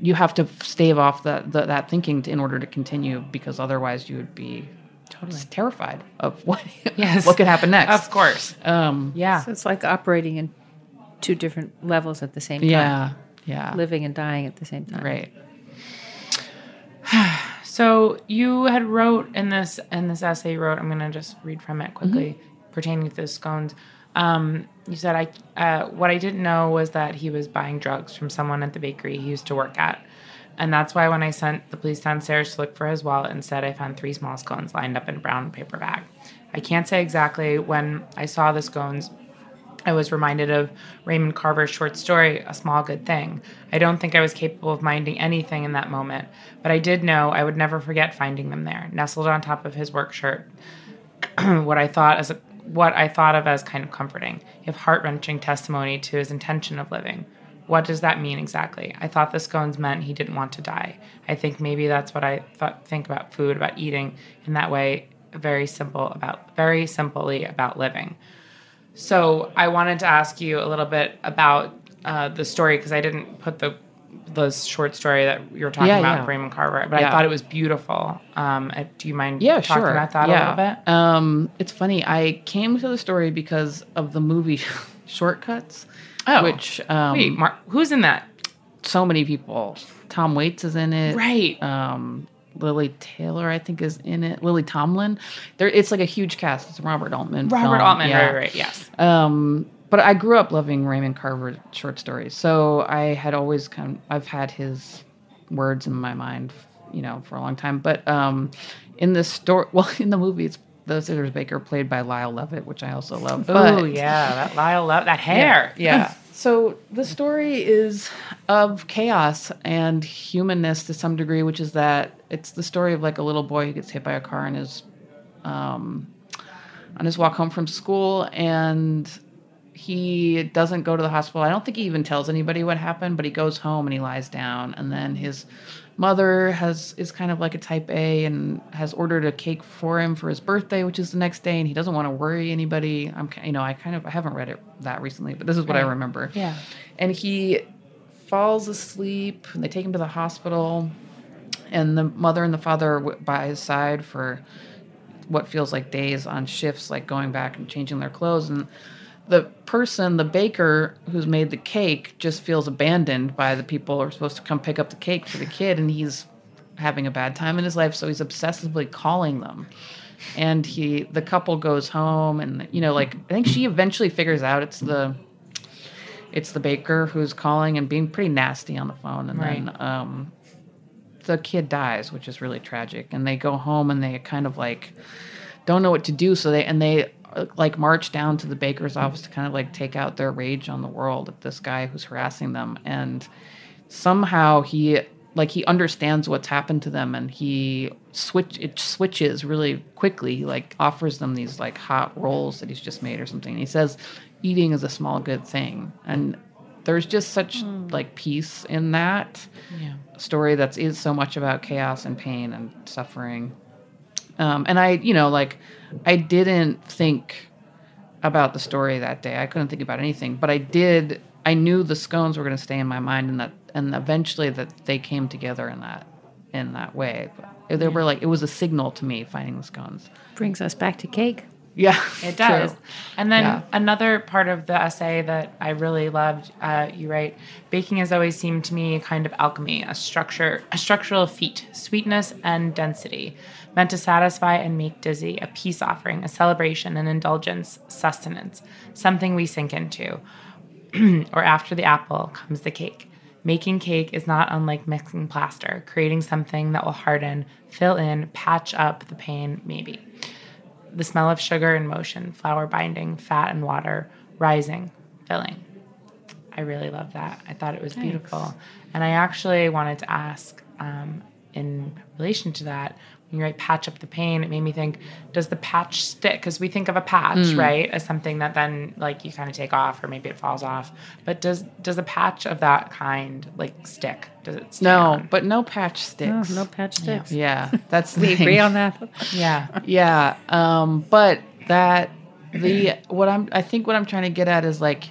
you have to stave off that that, that thinking to, in order to continue because otherwise you would be totally terrified of (laughs) what Yes. what could happen next. Of course. Um, Yeah. So it's like operating in two different levels at the same time. yeah, yeah, Living and dying at the same time. right. (sighs) So you had wrote in this in this essay you wrote. I'm gonna just read from it quickly, pertaining to the scones. Um, you said I uh, what I didn't know was that he was buying drugs from someone at the bakery he used to work at, and that's why when I sent the police downstairs to look for his wallet, instead I found three small scones lined up in a brown paper bag. I can't say exactly when I saw the scones I was reminded of Raymond Carver's short story, A Small Good Thing. I don't think I was capable of minding anything in that moment, but I did know I would never forget finding them there, nestled on top of his work shirt. (clears throat) what I thought as a, what I thought of as kind of comforting, if heart wrenching testimony to his intention of living. What does that mean exactly? I thought the scones meant he didn't want to die. I think maybe that's what I thought, think about food, about eating in that way. Very simple about very simply about living. So I wanted to ask you a little bit about uh, the story because I didn't put the the short story that you were talking Yeah, about, yeah. Raymond Carver, but I thought it was beautiful. Um, do you mind Yeah, talking sure. about that yeah. a little bit? Um, it's funny. I came to the story because of the movie (laughs) Short Cuts, Oh. which um, Wait, Mar- who's in that? so many people. Tom Waits is in it. Right. Um, Lili Taylor, I think, is in it. Lily Tomlin. There, it's like a huge cast. It's Robert Altman. Robert film. Altman, Yeah. right, right, yes. Um, but I grew up loving Raymond Carver short stories, so I had always kind of I've had his words in my mind, you know, for a long time. But um, in the story, (laughs) well, in the movie, it's the Scissors Baker played by Lyle Lovett, which I also love. Oh yeah, that Lyle Love, that hair. yeah. So the story is of chaos and humanness to some degree, which is that it's the story of like a little boy who gets hit by a car on his um, on his walk home from school, and he doesn't go to the hospital. I don't think he even tells anybody what happened, but he goes home and he lies down, and then his mother has is kind of like a type A and has ordered a cake for him for his birthday, which is the next day, and he doesn't want to worry anybody. I'm you know I kind of I haven't read it that recently, but this is what I remember. Yeah. and he falls asleep, and they take him to the hospital, and the mother and the father are by his side for what feels like days on shifts, like going back and changing their clothes. And the person, the baker who's made the cake, just feels abandoned by the people who are supposed to come pick up the cake for the kid, and he's having a bad time in his life, so he's obsessively calling them. And he, the couple goes home, and you know, like I think she eventually figures out it's the, it's the baker who's calling and being pretty nasty on the phone, and then um, the kid dies, which is really tragic. And they go home and they kind of like don't know what to do. So they and they like march down to the baker's office to kind of like take out their rage on the world at this guy who's harassing them. And somehow he like he understands what's happened to them and he switch it switches really quickly. He like offers them these like hot rolls that he's just made or something. And he says eating is a small good thing. And there's just such like peace in that Yeah. story that is is so much about chaos and pain and suffering. Um, and I, you know, like I didn't think about the story that day. I couldn't think about anything, but I did. I knew the scones were going to stay in my mind, and that, and eventually that they came together in that, in that way. But they were like it was a signal to me finding the scones. Brings us back to cake. Yeah, (laughs) It does. true. And then Yeah. another part of the essay that I really loved, uh, you write, baking has always seemed to me a kind of alchemy, a structure, a structural feat, sweetness and density, meant to satisfy and make dizzy, a peace offering, a celebration, an indulgence, sustenance, something we sink into. (clears throat) or after the apple comes the cake. Making cake is not unlike mixing plaster, creating something that will harden, fill in, patch up the pain, maybe the smell of sugar in motion, flour binding, fat and water, rising, filling. I really love that. I thought it was beautiful. And I actually wanted to ask, um, in relation to that, you write patch up the pain, it made me think, does the patch stick? Because we think of a patch, right, as something that then like you kind of take off or maybe it falls off. But does does a patch of that kind like stick? Does it stay No, on? but no patch sticks. no no patch sticks. Yeah, that's (laughs) the We thing. agree on that. Yeah. Yeah, um, but that the what I'm I think what I'm trying to get at is like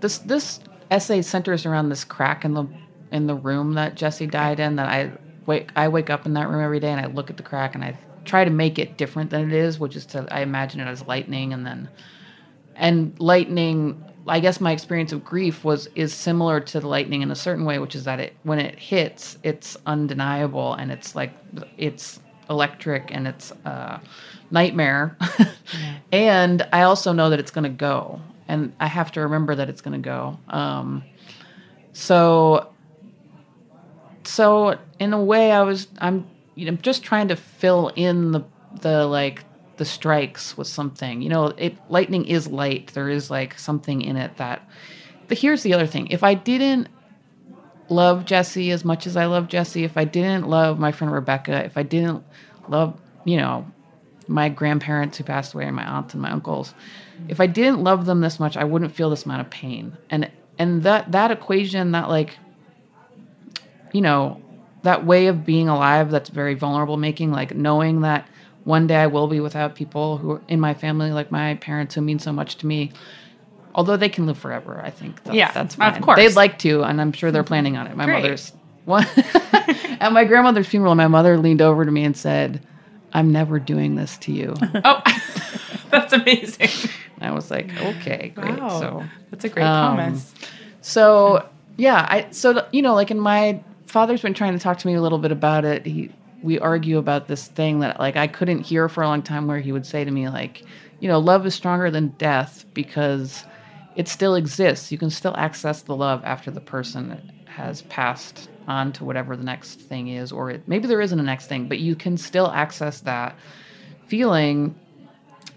this this essay centers around this crack in the in the room that Jesse died in. That I wake I wake up in that room every day and I look at the crack and I try to make it different than it is, which is to I imagine it as lightning and then and lightning. I guess my experience of grief was is similar to the lightning in a certain way, which is that it when it hits, it's undeniable and it's like it's electric and it's a nightmare. (laughs) and I also know that it's going to go, and I have to remember that it's going to go. Um, so, so in a way, I was I'm you know just trying to fill in the the like the strikes with something. You know, it lightning is light. There is like something in it that. But here's the other thing: if I didn't love Jesse as much as I love Jesse, if I didn't love my friend Rebecca, if I didn't love, you know, my grandparents who passed away and my aunts and my uncles, if I didn't love them this much, I wouldn't feel this amount of pain. And and that that equation, that like, you know, that way of being alive that's very vulnerable making, like knowing that one day I will be without people who are in my family, like my parents who mean so much to me. Although they can live forever, I think that, Yeah, that's of fine. course. They'd like to, and I'm sure they're planning on it. My Great. mother's one (laughs) at my grandmother's funeral, my mother leaned over to me and said, I'm never doing this to you. (laughs) Oh, (laughs) that's amazing. I was like, okay, great. Wow. So That's a great Um, promise. so yeah, I so you know, like in my father's been trying to talk to me a little bit about it. He we argue about this thing that like I couldn't hear for a long time where he would say to me like, you know, love is stronger than death because it still exists. You can still access the love after the person has passed on to whatever the next thing is or it, maybe there isn't a next thing, but you can still access that feeling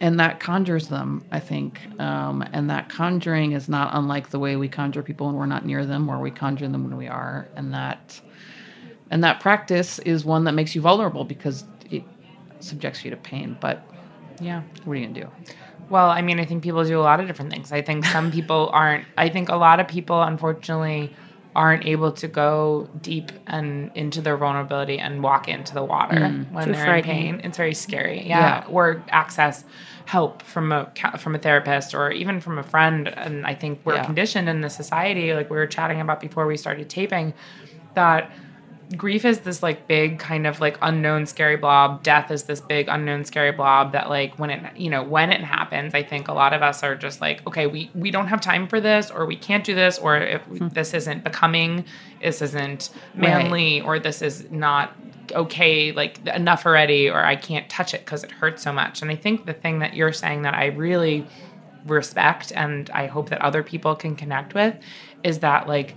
and that conjures them i think um, and that conjuring is not unlike the way we conjure people when we're not near them or we conjure them when we are and that and that practice is one that makes you vulnerable because it subjects you to pain but Yeah. what are you gonna do Well, I mean, I think people do a lot of different things. I think some people aren't. I think a lot of people, unfortunately, aren't able to go deep and into their vulnerability and walk into the water mm. when they're in pain. It's very scary. Yeah. Yeah. Or access help from a from a therapist or even from a friend. And I think we're Yeah. conditioned in the society, like we were chatting about before we started taping, that grief is this like big kind of like unknown scary blob. Death is this big unknown scary blob that like when it you know when it happens i think a lot of us are just like okay we we don't have time for this or we can't do this or if hmm. this isn't becoming this isn't manly or this is not okay like enough already or i can't touch it because it hurts so much. And i think the thing that you're saying that i really respect and i hope that other people can connect with is that like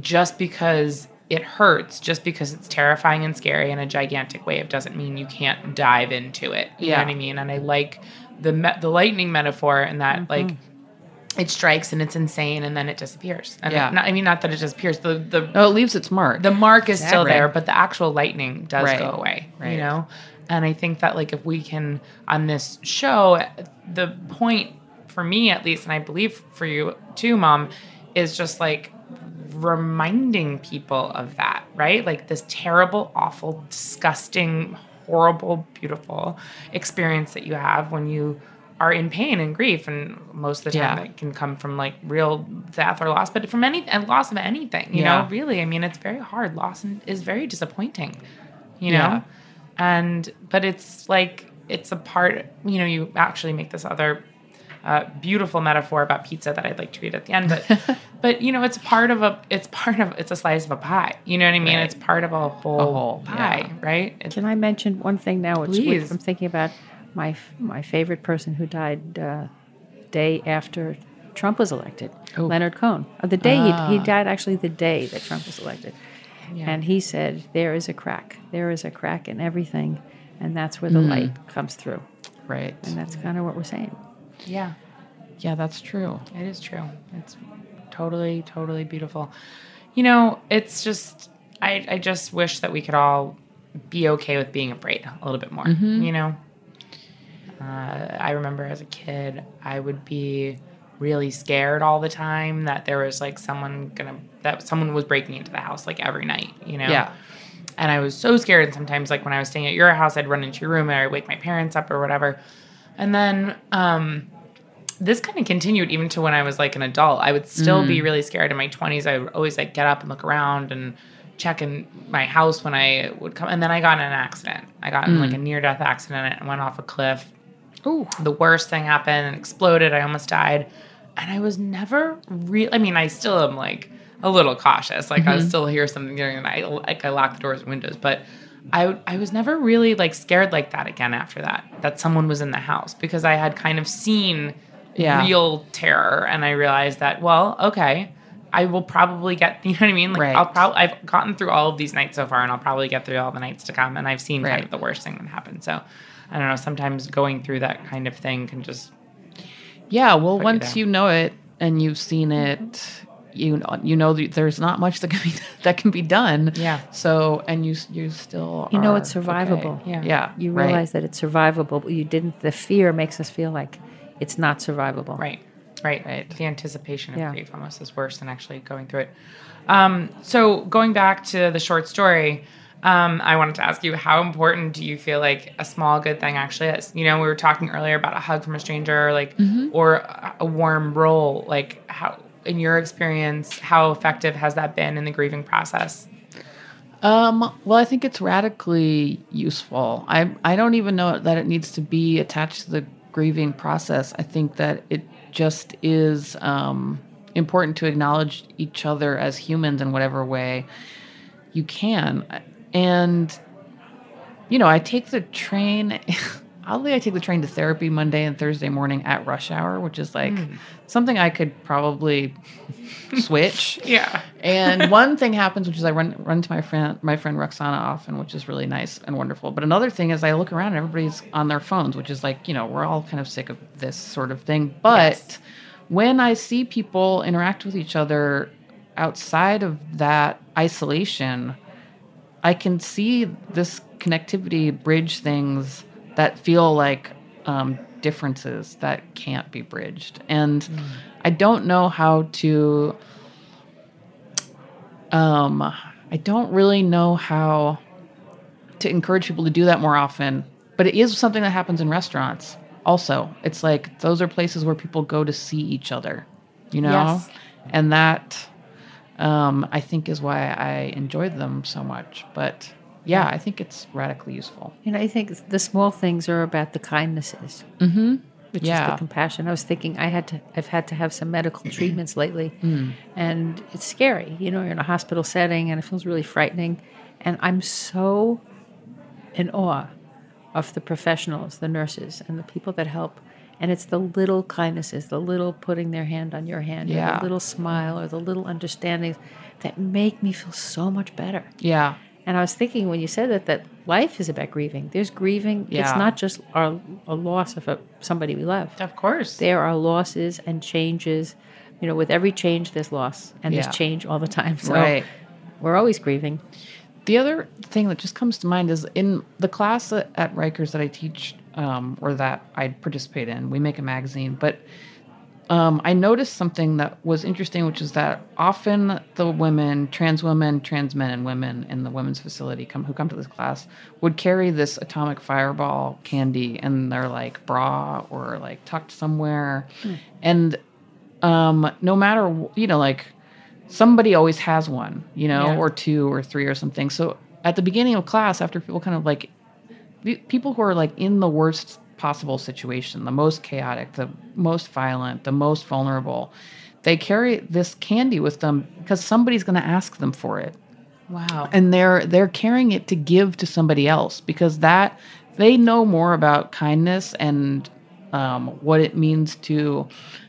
just because it hurts, just because it's terrifying and scary in a gigantic wave, doesn't mean you can't dive into it. You Yeah. know what I mean? And I like the me- the lightning metaphor and that mm-hmm. like it strikes and it's insane and then it disappears. And Yeah. not, I mean, not that it disappears. The the no it leaves its mark the mark is still Exactly. there, but the actual lightning does Right. go away. Right. You know, and I think that like if we can on this show, the point for me at least, and I believe for you too, mom, is just like reminding people of that, right? Like this terrible, awful, disgusting, horrible, beautiful experience that you have when you are in pain and grief and most of the time Yeah. it can come from like real death or loss but from any and loss of anything you Yeah. know really i mean it's very hard loss and- is very disappointing you Yeah. know and but it's like it's a part you know you actually make this other uh, beautiful metaphor about pizza that I'd like to read at the end, but (laughs) but you know it's part of a it's part of it's a slice of a pie. You know what I mean? Right. It's part of a whole, A whole, pie, yeah. right? It's, Can I mention one thing now? Which, which Please. I'm thinking about my my favorite person who died uh, day after Trump was elected, Oh. Leonard Cohen. Uh, the day he, Ah. he died, actually, the day that Trump was elected, and he said, "There is a crack. There is a crack in everything, and that's where the Hmm. light comes through." right And that's kind of what we're saying. Yeah, yeah that's true it is true. It's totally totally beautiful. You know, it's just I I just wish that we could all be okay with being afraid a little bit more. You know, uh, I remember as a kid, I would be really scared all the time that there was like someone gonna that someone was breaking into the house like every night. You know. Yeah. And I was so scared. And sometimes, like when I was staying at your house, I'd run into your room and I'd wake my parents up or whatever. And then um, this kind of continued even to when I was like an adult. I would still be mm. really scared in my 20s. I would always like get up and look around and check in my house when I would come. And then I got in an accident. I got in like a mm. near death accident and went off a cliff. Ooh. The worst thing happened and exploded. I almost died. And I was never real. I mean, I still am like a little cautious. Like I mm-hmm. still hear something during the night. Like I lock the doors and windows, but I I was never really like scared like that again after that. That someone was in the house because I had kind of seen Yeah. real terror, and I realized that well, okay, I will probably get. (laughs) You know what I mean? Like Right. I'll probably I've gotten through all of these nights so far, and I'll probably get through all the nights to come. And I've seen kind of the worst thing that happened. So I don't know. Sometimes going through that kind of thing can just Yeah, well, you once down. you know it and you've seen it, you know, you know that there's not much that can be (laughs) that can be done. Yeah. So, and you you still You know it's survivable. okay. Yeah. Yeah. You right. realize that it's survivable, but you didn't. The fear makes us feel like it's not survivable. Right. Right. Right. The anticipation of Yeah. grief almost is worse than actually going through it. Um, so going back to the short story, um, I wanted to ask you how important do you feel like a small good thing actually is? You know, we were talking earlier about a hug from a stranger, like or a, a warm roll. Like how in your experience, how effective has that been in the grieving process? Um, well, I think it's radically useful. I I don't even know that it needs to be attached to the grieving process. I think that it just is um, important to acknowledge each other as humans in whatever way you can. And you know, I take the train. (laughs) Oddly, I take the train to therapy Monday and Thursday morning at rush hour, which is like hmm. something I could probably switch. (laughs) Yeah. And one thing happens, which is I run run to my friend my friend Roxana often, which is really nice and wonderful. But another thing is I look around and everybody's on their phones, which is like you know we're all kind of sick of this sort of thing. But Yes. when I see people interact with each other outside of that isolation, I can see this connectivity bridge things that feel like um, differences that can't be bridged. And I don't know how to. Um, I don't really know how to encourage people to do that more often, but it is something that happens in restaurants. Also, it's like those are places where people go to see each other, you know, Yes. and that um, I think is why I enjoyed them so much. But yeah, I think it's radically useful. And I think the small things are about the kindnesses. Mm-hmm. Which is the compassion. I was thinking I had to I've had to have some medical treatments lately. And it's scary. You know, you're in a hospital setting and it feels really frightening. And I'm so in awe of the professionals, the nurses and the people that help. And it's the little kindnesses, the little putting their hand on your hand, or Yeah. the little smile or the little understandings that make me feel so much better. Yeah, And I was thinking when you said that, that life is about grieving. There's grieving. It's not just our, a loss of a, somebody we love. Of course. There are losses and changes. You know, with every change, there's loss, and Yeah. there's change all the time. (laughs) So Right. we're always grieving. The other thing that just comes to mind is in the class at, at Rikers that I teach um, or that I participate in, we make a magazine. But um, I noticed something that was interesting, which is that often the women, trans women, trans men, and women in the women's facility come who come to this class would carry this atomic fireball candy in their like bra or like tucked somewhere, and um, no matter you know like somebody always has one, you know, Yeah. or two or three or something. So at the beginning of class, after people kind of like people who are like in the worst possible situation, the most chaotic, the most violent, the most vulnerable, they carry this candy with them because somebody's going to ask them for it wow. and they're they're carrying it to give to somebody else because that they know more about kindness and um, what it means to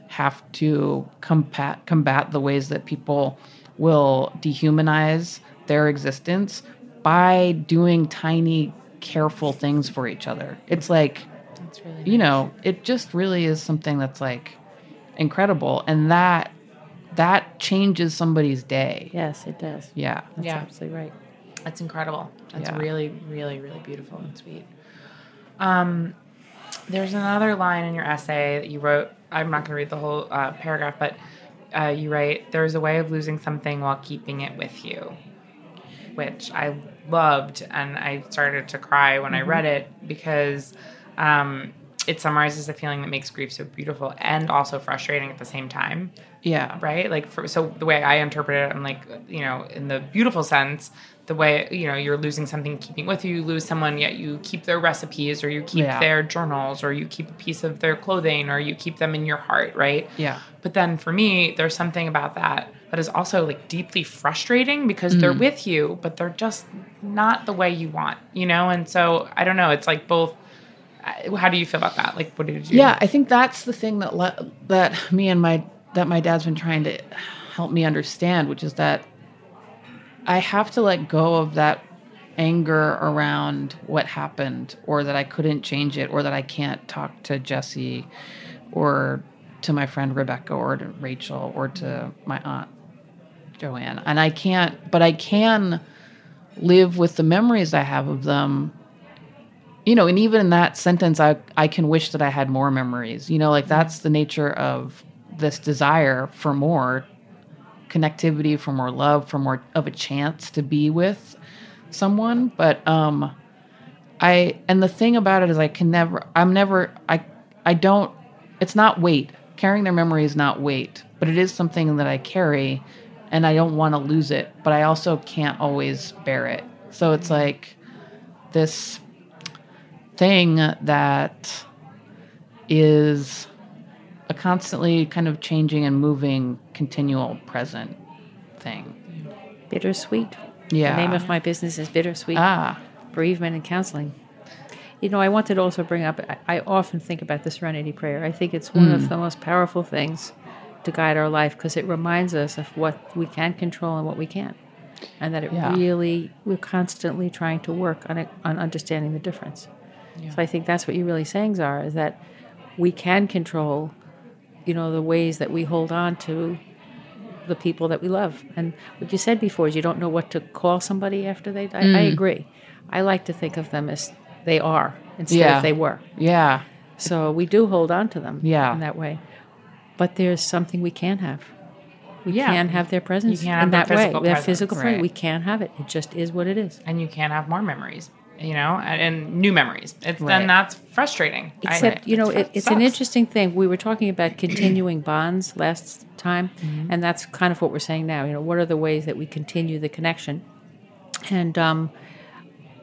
have to combat combat the ways that people will dehumanize their existence by doing tiny careful things for each other it's like That's really you know it just really is something that's like incredible and that that changes somebody's day Yes, it does. yeah That's Yeah. absolutely right. That's incredible. That's Yeah. really, really, really beautiful and sweet. Um, there's another line in your essay that you wrote. I'm not going to read the whole uh, paragraph, but uh, you write, "There's a way of losing something while keeping it with you," which I loved, and I started to cry when I read it because um, it summarizes the feeling that makes grief so beautiful and also frustrating at the same time Yeah. right? Like, for, so the way I interpret it, I'm like, you know, in the beautiful sense, the way you know you're losing something, keeping with you, you lose someone, yet you keep their recipes, or you keep Yeah. their journals, or you keep a piece of their clothing, or you keep them in your heart, right? Yeah. But then for me, there's something about that that is also like deeply frustrating because they're with you, but they're just not the way you want, you know. And so I don't know. It's like both. How do you feel about that? Like, what did you? Yeah, I think that's the thing that le- that me and my that my dad's been trying to help me understand, which is that I have to let go of that anger around what happened, or that I couldn't change it, or that I can't talk to Jesse, or to my friend Rebecca, or to Rachel, or to my aunt Joanne, and I can't. But I can live with the memories I have of them you know, and even in that sentence, I I can wish that I had more memories. You know, like that's the nature of this desire for more connectivity, for more love, for more of a chance to be with someone. But um, I and the thing about it is, I can never. I'm never. I I don't. It's not weight. Carrying their memory is not weight, but it is something that I carry, and I don't want to lose it. But I also can't always bear it. So it's like this thing that is a constantly kind of changing and moving, continual present thing. Bittersweet. Yeah. The name of my business is Bittersweet Ah, Bereavement and Counseling. You know, I wanted to also bring up, I, often think about the Serenity Prayer. I think it's one Hmm. of the most powerful things to guide our life because it reminds us of what we can control and what we can't. And that it Yeah. really, we're constantly trying to work on it, on understanding the difference. So I think that's what you're really saying, Zara, is that we can control, you know, the ways that we hold on to the people that we love. And what you said before is you don't know what to call somebody after they die. I Mm. agree. I like to think of them as they are instead Yeah. of they were. yeah. So we do hold on to them Yeah. in that way. But there's something we can have. We Yeah. can have their presence You can't have in that way. physical Their presence. physical presence. Right. We can have it. It just is what it is. and you can't have more memories, you know, and, and new memories. It's Right. then that's frustrating. I- Except, you know, it it, it's an interesting thing. We were talking about (clears throat) continuing bonds last time, and that's kind of what we're saying now. You know, what are the ways that we continue the connection? And um,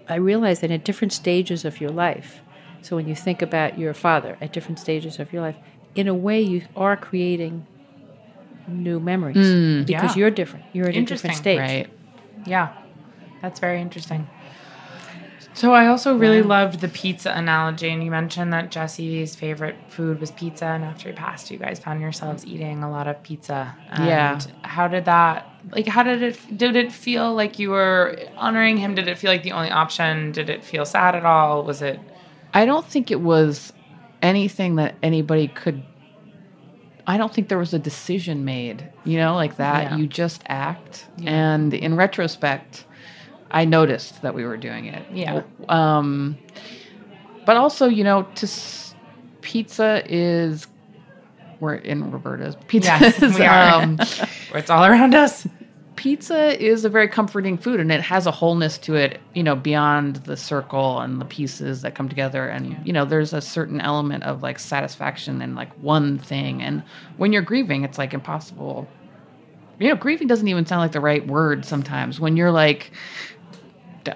I realized that at different stages of your life, so when you think about your father at different stages of your life, in a way, you are creating new memories because Yeah. you're different. You're at a different stage. Right. Yeah, that's very interesting. So I also really loved the pizza analogy, and you mentioned that Jesse's favorite food was pizza, and after he passed, you guys found yourselves eating a lot of pizza. And Yeah. How did that? Like, how did it? Did it feel like you were honoring him? Did it feel like the only option? Did it feel sad at all? Was it? I don't think it was anything that anybody could. I don't think there was a decision made, you know, like that. Yeah. You just act. And in retrospect, I noticed that we were doing it. Yeah. Um, but also, you know, to s- pizza is. We're in Roberta's. Pizza Yes, we are. um, (laughs) It's all around us. pizza is a very comforting food and it has a wholeness to it you know beyond the circle and the pieces that come together and you know there's a certain element of like satisfaction and like one thing and when you're grieving it's like impossible you know grieving doesn't even sound like the right word sometimes when you're like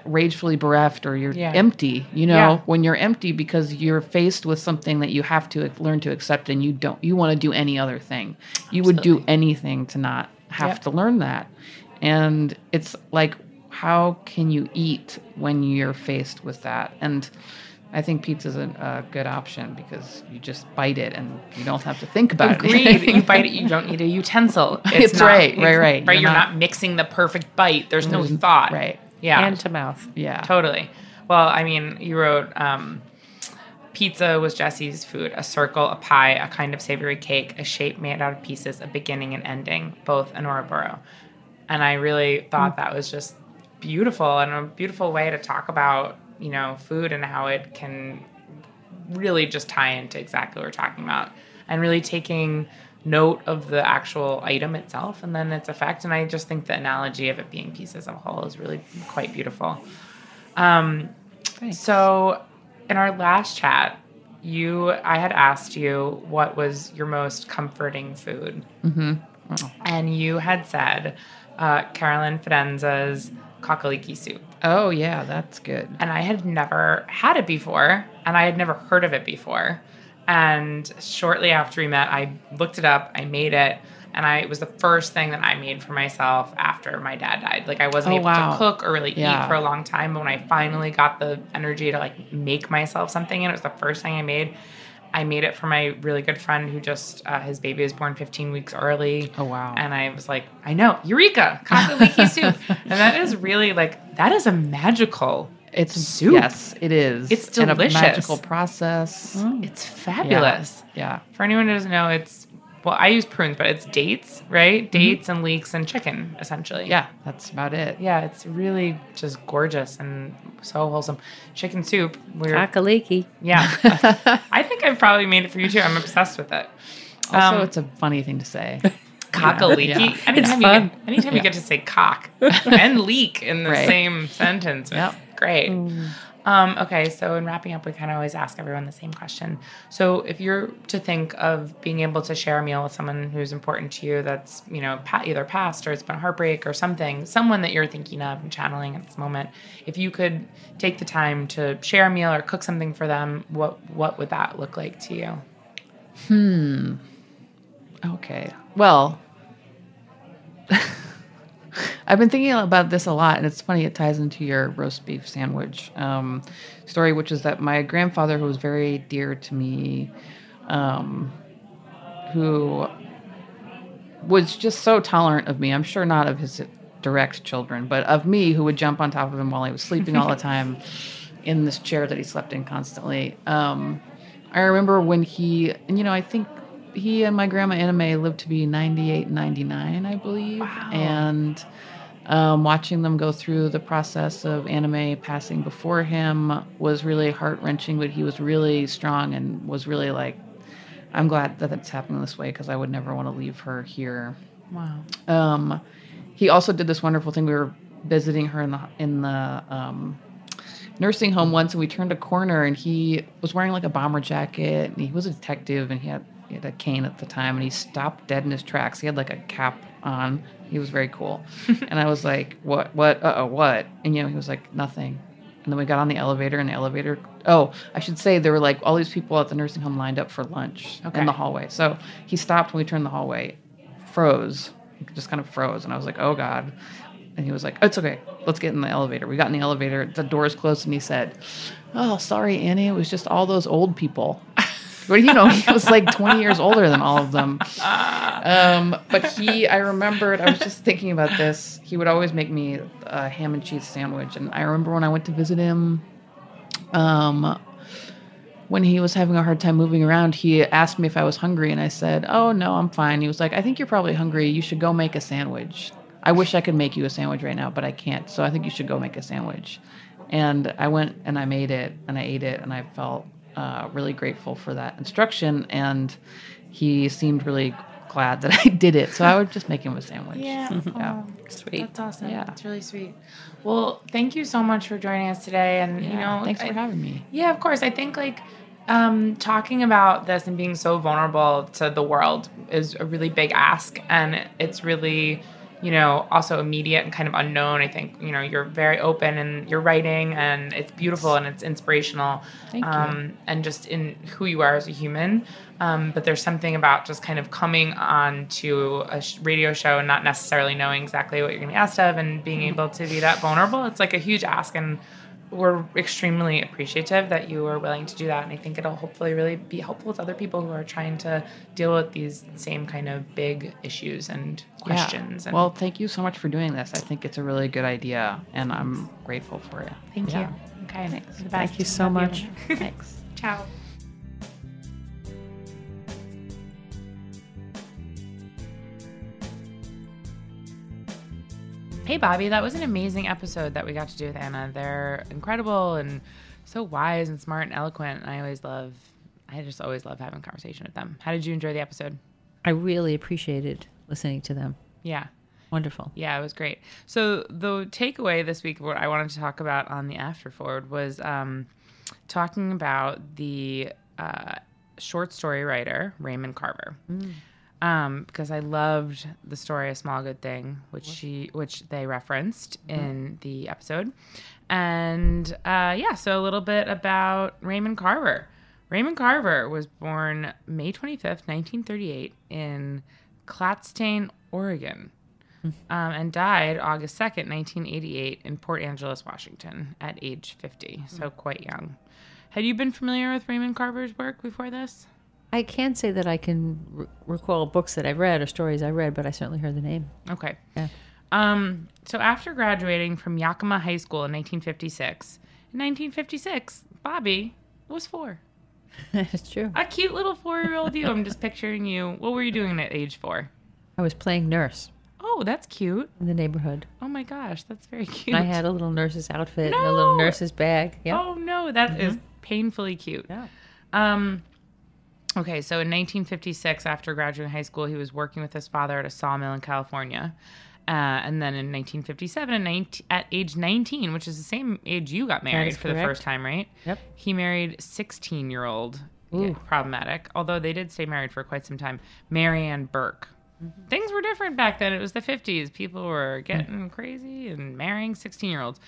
ragefully bereft or you're Yeah. empty you know Yeah. when you're empty because you're faced with something that you have to learn to accept and you don't you want to do any other thing you would do anything to not have Yep. to learn that and it's like how can you eat when you're faced with that and i think pizza's a, a good option because you just bite it and you don't have to think about Agreed. it you bite it, you (laughs) don't need a utensil. It's right, right, right. Right, You're you're not- not, mixing the perfect bite. There's no There's- thought. right. Yeah. Hand to mouth. yeah Totally. Well, I mean, you wrote um, pizza was Jesse's food, a circle, a pie, a kind of savory cake, a shape made out of pieces, a beginning and ending, both an Ouroboros. And I really thought that was just beautiful and a beautiful way to talk about you know food and how it can really just tie into exactly what we're talking about and really taking note of the actual item itself and then its effect and i just think the analogy of it being pieces of a whole is really quite beautiful. Um, so in our last chat you i had asked you what was your most comforting food. And you had said uh, carolyn fidenza's cock-a-leekie soup. Oh yeah, that's good. and I had never had it before, and I had never heard of it before. And shortly after we met, I looked it up, I made it, and I it was the first thing that I made for myself after my dad died. Like I wasn't Oh, able wow. to cook or really Yeah. eat for a long time, but when I finally got the energy to like make myself something, and it was the first thing I made. I made it for my really good friend who just uh, his baby was born 15 weeks early. Oh, wow. And I was like, I know, Eureka, cock-a-leekie (laughs) soup, and that is really like that is a magical It's Soup. Yes, it is. It's delicious. And a delicious. magical process. It's fabulous. Yeah. For anyone who doesn't know, it's well, I use prunes, but it's dates, right? Dates and leeks and chicken, essentially. Yeah, that's about it. Yeah, it's really just gorgeous and so wholesome. Chicken soup. We're Cock-a-leekie. yeah. (laughs) I think I've probably made it for you too. I'm obsessed with it. Also, Um, it's a funny thing to say. (laughs) Cock-a-leekie. Yeah. Anytime, you fun. get, anytime you get to say cock and leak in the Right. same sentence, Yep. Great. Um, okay, so in wrapping up, we kind of always ask everyone the same question. So if you're to think of being able to share a meal with someone who's important to you, that's you know either past or it's been heartbreak or something, someone that you're thinking of and channeling at this moment, if you could take the time to share a meal or cook something for them, what what would that look like to you? Hmm. Okay. Well, (laughs) I've been thinking about this a lot, and it's funny. It ties into your roast beef sandwich um, story, which is that my grandfather, who was very dear to me, um, who was just so tolerant of me. I'm sure not of his direct children, but of me, who would jump on top of him while he was sleeping all the (laughs) time in this chair that he slept in constantly. Um, I remember when he, and you know, I think he and my grandma Anime lived to be 98, 99, I believe. Wow. And um, watching them go through the process of anime passing before him was really heart wrenching, but he was really strong and was really like, I'm glad that it's happening this way because I would never want to leave her here. Wow. Um, he also did this wonderful thing. We were visiting her in the in the um, nursing home once, and we turned a corner, and he was wearing like a bomber jacket, and he was a detective, and he had he had a cane at the time, and he stopped dead in his tracks. He had like a cap on. He was very cool, (laughs) and I was like, "What? What? Uh oh, what?" And you know, he was like, "Nothing." And then we got on the elevator, and the elevator. Oh, I should say there were like all these people at the nursing home lined up for lunch Okay. in the hallway. So he stopped when we turned the hallway, froze, just kind of froze, and I was like, "Oh God!" And he was like, "It's okay, let's get in the elevator." We got in the elevator, the doors closed, and he said, "Oh, sorry, Annie, it was just all those old people." But you know, he was like 20 years older than all of them. Um, but he, I remembered, I was just thinking about this. He would always make me a ham and cheese sandwich. And I remember when I went to visit him, um, when he was having a hard time moving around, he asked me if I was hungry. And I said, Oh, no, I'm fine. He was like, I think you're probably hungry. You should go make a sandwich. I wish I could make you a sandwich right now, but I can't. So I think you should go make a sandwich. And I went and I made it and I ate it and I felt uh, really grateful for that instruction. And he seemed really glad that (laughs) I did it. So I would just make him a sandwich. Yeah. (laughs) Yeah. Sweet. That's awesome. Yeah. That's really sweet. Well, thank you so much for joining us today. And you know, thanks for I- having me. Yeah, of course. I think like um, talking about this and being so vulnerable to the world is a really big ask, and it's really, you know, also immediate and kind of unknown. I think you know you're very open and you're writing, and it's beautiful and it's inspirational, Thank you. um, and just in who you are as a human. Um, but there's something about just kind of coming on to a sh- radio show and not necessarily knowing exactly what you're going to be asked of, and being Mm-hmm. able to be that vulnerable. It's like a huge ask, and we're extremely appreciative that you are willing to do that. And I think it'll hopefully really be helpful to other people who are trying to deal with these same kind of big issues and questions. Yeah. And Well, thank you so much for doing this. I think it's a really good idea, and I'm grateful for it. thank Yeah. you. Okay. Thanks. Thank you so Love much. (laughs) Thanks. Ciao. Hey, Bobby, that was an amazing episode that we got to do with Anna. They're incredible and so wise and smart and eloquent. And I always love, I just always love having conversation with them. How did you enjoy the episode? I really appreciated listening to them. Yeah. Wonderful. Yeah, it was great. So the takeaway this week, what I wanted to talk about on the after forward was um, talking about the uh, short story writer Raymond Carver. Um, because I loved the story "A Small Good Thing," which she, which they referenced in the episode, and uh, yeah, so a little bit about Raymond Carver. Raymond Carver was born May twenty fifth, nineteen thirty eight, in Clatskanie, Oregon um, and died August 2nd, 1988, in Port Angeles, Washington, at age 50, so quite young. Had you been familiar with Raymond Carver's work before this? I can't say that I can r- recall books that I read or stories I read, but I certainly heard the name. Okay. Yeah. Um, so after graduating from Yakima High School in 1956, in 1956, Bobby was four. (laughs) That's true. A cute little four year old you. I'm just picturing you. What were you doing at age four? I was playing nurse Oh, that's cute. in the neighborhood. Oh my gosh, that's very cute. I had a little nurse's outfit and a little nurse's bag. Yeah. Oh no, that is painfully cute. Yeah. Um, okay, so in 1956, after graduating high school, he was working with his father at a sawmill in California. Uh, and then in 1957, at 19 at age 19, which is the same age you got married for the first time, right? Yep. He married 16 year old, problematic, although they did stay married for quite some time, Marianne Burke. Mm-hmm. Things were different back then. It was the 50s. People were getting crazy and marrying 16 year olds.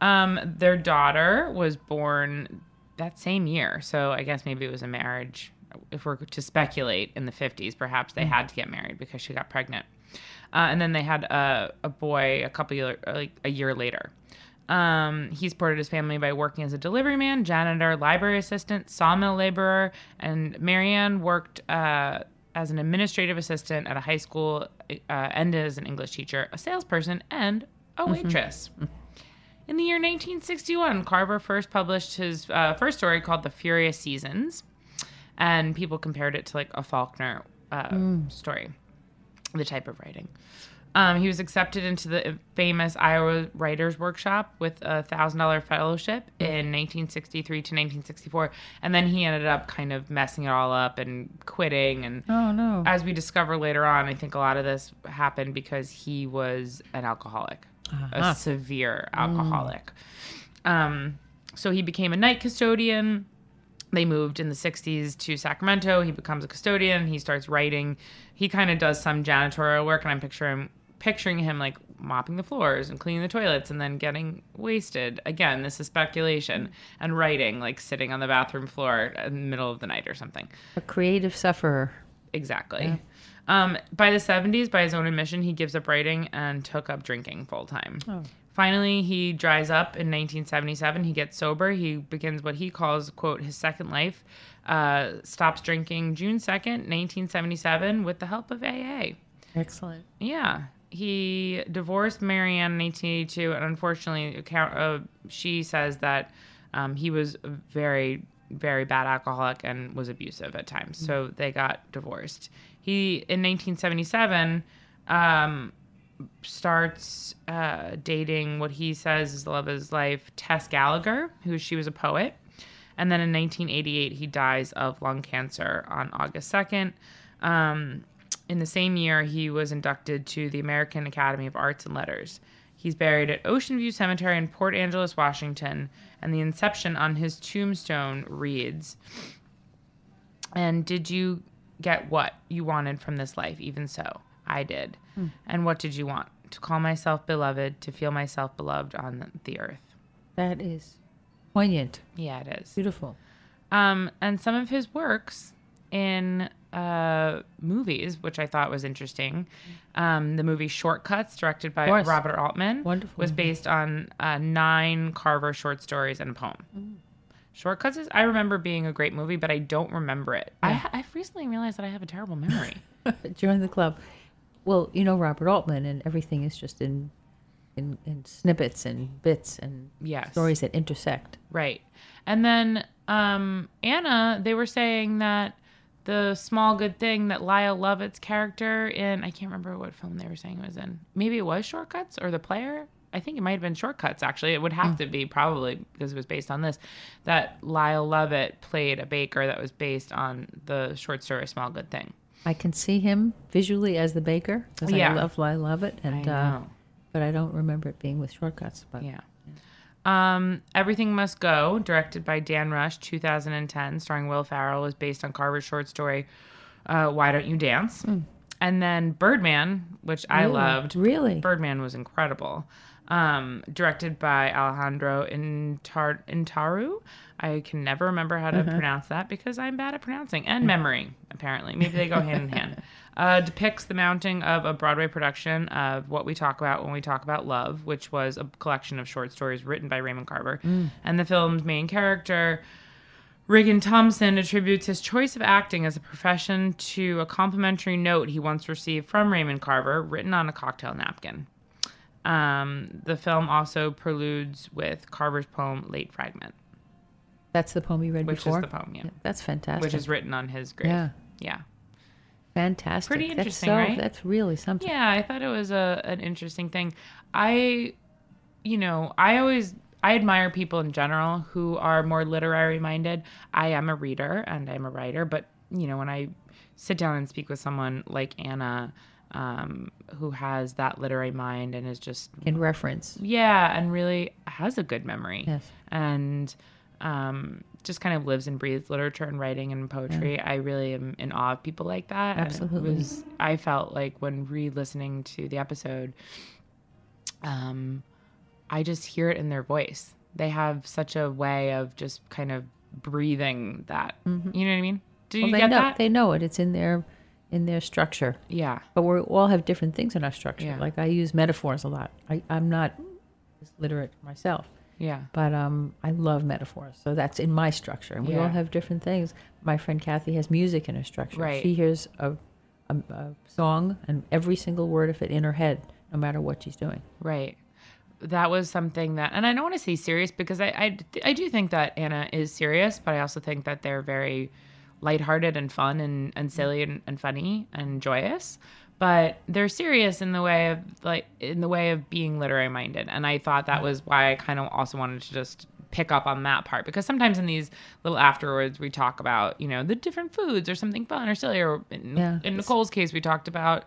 Um, their daughter was born that same year. So I guess maybe it was a marriage. If we're to speculate in the 50s, perhaps they had to get married because she got pregnant. Uh, and then they had a, a boy a couple year, like a year later. Um, he supported his family by working as a delivery man, janitor, library assistant, sawmill laborer, and Marianne worked uh, as an administrative assistant at a high school uh, and as an English teacher, a salesperson, and a waitress. In the year 1961, Carver first published his uh, first story called The Furious Seasons, and people compared it to like a Faulkner uh, story, the type of writing. Um, he was accepted into the famous Iowa Writers Workshop with a thousand dollar fellowship in 1963 to 1964, and then he ended up kind of messing it all up and quitting. And Oh no. as we discover later on, I think a lot of this happened because he was an alcoholic, a severe alcoholic. Um, so he became a night custodian. They moved in the 60s to Sacramento. He becomes a custodian. He starts writing. He kind of does some janitorial work, and I'm picturing picturing him like mopping the floors and cleaning the toilets and then getting wasted. Again, this is speculation. And writing, like sitting on the bathroom floor in the middle of the night or something. a creative sufferer. Exactly. Um, by the 70s, by his own admission, he gives up writing and took up drinking full time. Finally, he dries up in 1977. He gets sober. He begins what he calls, quote, his second life. Uh, stops drinking June 2nd, 1977, with the help of AA. Excellent. Yeah. He divorced Marianne in 1882, and unfortunately, account, uh, she says that um, he was a very, very bad alcoholic and was abusive at times. So they got divorced. He, in 1977, um, starts uh, dating what he says is the love of his life, Tess Gallagher, who she was a poet. And then in 1988, he dies of lung cancer on August 2nd. Um, in the same year, he was inducted to the American Academy of Arts and Letters. He's buried at Ocean View Cemetery in Port Angeles, Washington, and the inception on his tombstone reads And did you get what you wanted from this life? Even so, I did. And what did you want? To call myself beloved, to feel myself beloved on the earth. That is poignant. Yeah, it is. Beautiful. Um, and some of his works in uh, movies, which I thought was interesting. Um, the movie Short Cuts, directed by. Robert Altman, Wonderful. was based on uh, nine Carver short stories and a poem. Short Cuts is, I remember being a great movie, but I don't remember it. I, I've recently realized that I have a terrible memory. (laughs) Join the club. Well, you know Robert Altman, and everything is just in in, in snippets and bits and Yes. stories that intersect. Right. And then um, Anna, they were saying that the small good thing that Lyle Lovett's character in I can't remember what film they were saying it was in. Maybe it was Short Cuts or The Player. I think it might have been Short Cuts actually. It would have to be probably because it was based on this. That Lyle Lovett played a baker that was based on the short story Small Good Thing. I can see him visually as the baker because Yeah. I love I love it, and I uh, but I don't remember it being with Short Cuts. But Yeah. Um, Everything Must Go, directed by Dan Rush, 2010, starring Will Ferrell, was based on Carver's short story, uh, Why Don't You Dance? And then Birdman, which I loved. Really? Birdman was incredible. Um, directed by Alejandro Intar- Intaru. I can never remember how to pronounce that because I'm bad at pronouncing and memory, apparently. Maybe they go hand in hand. (laughs) Uh, depicts the mounting of a Broadway production of what we talk about when we talk about love, which was a collection of short stories written by Raymond Carver. And the film's main character, Riggan Thomson attributes his choice of acting as a profession to a complimentary note he once received from Raymond Carver, written on a cocktail napkin. Um, the film also preludes with Carver's poem "Late Fragment," that's the poem you read which before. is the poem, yeah, That's fantastic. which is written on his grave. Yeah. yeah, fantastic. Pretty That's interesting, so- right? That's really something. yeah. I thought it was a an interesting thing. I, you know, I always I admire people in general who are more literary minded. I am a reader and I'm a writer, but you know, when I sit down and speak with someone like Anna, um, who has that literary mind and is just In reference. yeah, and really has a good memory. Yes. And um, just kind of lives and breathes literature and writing and poetry. I really am in awe of people like that. Absolutely. was, I felt like when re listening to the episode, um, I just hear it in their voice. They have such a way of just kind of breathing that. You know what I mean? Do you Mm-hmm. Well, they get know that? they know it. It's in their in their structure. yeah. But we all have different things in our structure. Yeah. Like I use metaphors a lot. I, I'm not literate myself, Yeah. but um, I love metaphors. So that's in my structure. And we all have different things. My friend Kathy has music in her structure. Right. She hears a, a, a song and every single word of it in her head, no matter what she's doing. Right. That was something that, and I don't want to say serious because I, I, I do think that Anna is serious, but I also think that they're very lighthearted and fun and, and mm-hmm. silly and, and funny and joyous. But they're serious in the way of like in the way of being literary minded, and I thought that was why I kind of also wanted to just pick up on that part because sometimes in these little afterwards we talk about you know the different foods or something fun or silly or in, Yeah. in Nicole's case we talked about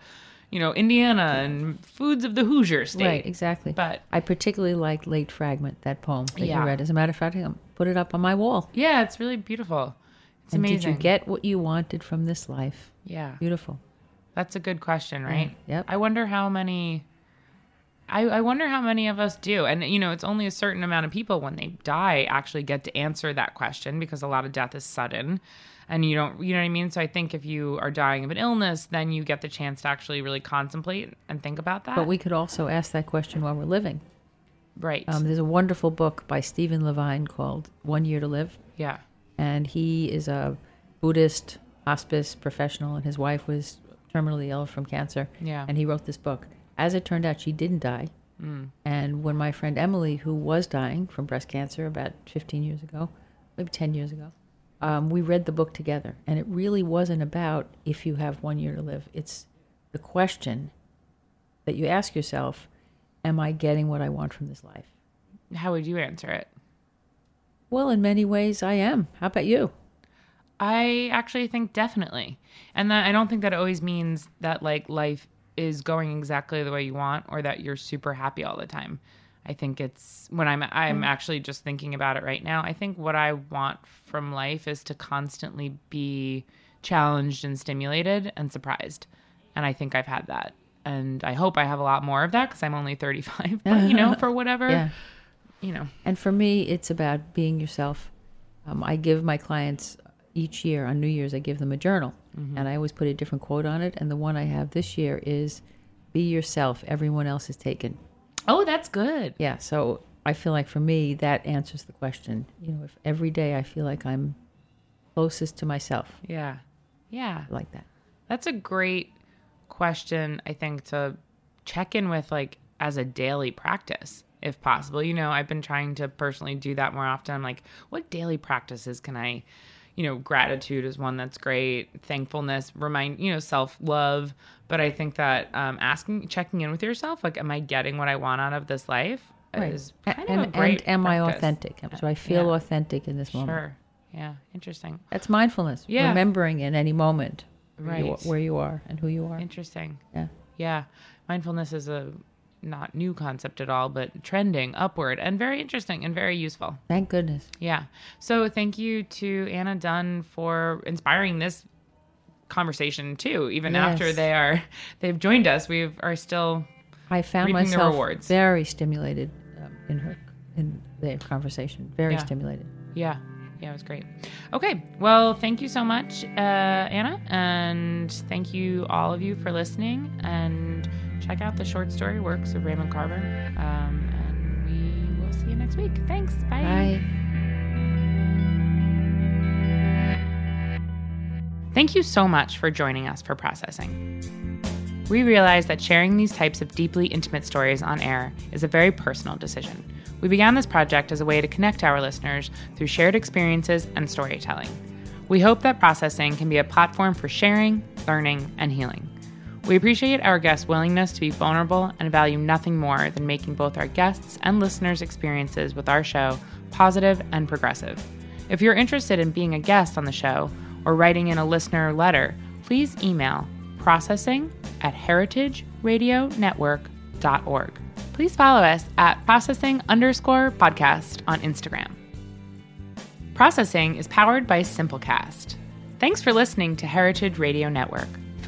you know Indiana and foods of the Hoosier state Right, exactly. But- I particularly like Late Fragment, that poem that Yeah. you read. As a matter of fact, I put it up on my wall. Yeah, it's really beautiful. It's and amazing. did you get what you wanted from this life? Yeah, Beautiful. that's a good question, right? Yep. I wonder how many. I, I wonder how many of us do. And, you know, it's only a certain amount of people when they die actually get to answer that question because a lot of death is sudden and you don't, you know what I mean? So I think if you are dying of an illness, then you get the chance to actually really contemplate and think about that. But we could also ask that question while we're living. right. Um, there's a wonderful book by Stephen Levine called One Year to Live. yeah. And he is a Buddhist hospice professional, and his wife was terminally ill from cancer. Yeah. And he wrote this book. As it turned out, she didn't die. And when my friend Emily, who was dying from breast cancer about 15 years ago, maybe 10 years ago, um, we read the book together. And it really wasn't about if you have one year to live. It's the question that you ask yourself Am I getting what I want from this life? How would you answer it? Well, in many ways, I am. How about you? I actually think definitely. And that I don't think that always means that like life is going exactly the way you want or that you're super happy all the time. I think it's when I'm I'm mm. actually just thinking about it right now. I think what I want from life is to constantly be challenged and stimulated and surprised. And I think I've had that. And I hope I have a lot more of that cuz I'm only 35, but you know, (laughs) for whatever, Yeah. You know. And for me, it's about being yourself. Um, I give my clients each year on New Year's, I give them a journal, and I always put a different quote on it. And the one I have this year is, "Be yourself. Everyone else is taken." Oh, that's good. Yeah. So I feel like for me, that answers the question. You know, if every day I feel like I'm closest to myself, Yeah. Yeah. I like that. That's a great question, I think, to check in with like as a daily practice, if possible. You know, I've been trying to personally do that more often. I'm like, what daily practices can I, you know, gratitude is one that's great. Thankfulness, remind, you know, self love. But I think that um, asking, checking in with yourself, like, am I getting what I want out of this life? Right. Is kind and, of a great and am I authentic? Do I feel Yeah. authentic in this moment? Sure. Yeah. Interesting. That's mindfulness. Yeah. Remembering in any moment where, you, Right. where you are and who you are. Interesting. Yeah. Yeah. Mindfulness is a not new concept at all, but trending upward and very interesting and very useful. Thank goodness. Yeah. So thank you to Anna Dunn for inspiring this conversation too. Even after they are they've joined us, we are still I found myself very stimulated um, in her in the conversation. Very Yeah. stimulated. yeah. Yeah, it was great. Okay. Well, thank you so much, uh, Anna. And thank you, all of you, for listening. And check out the short story works of Raymond Carver. Um, and we will see you next week. Thanks. Bye. Thank you so much for joining us for processing. We realize that sharing these types of deeply intimate stories on air is a very personal decision. We began this project as a way to connect our listeners through shared experiences and storytelling. We hope that processing can be a platform for sharing, learning, and healing. We appreciate our guests' willingness to be vulnerable and value nothing more than making both our guests and listeners' experiences with our show positive and progressive. If you're interested in being a guest on the show or writing in a listener letter, please email processing at heritageradionetwork.org. Please follow us at processing underscore podcast on Instagram. Processing is powered by Simplecast. Thanks for listening to Heritage Radio Network,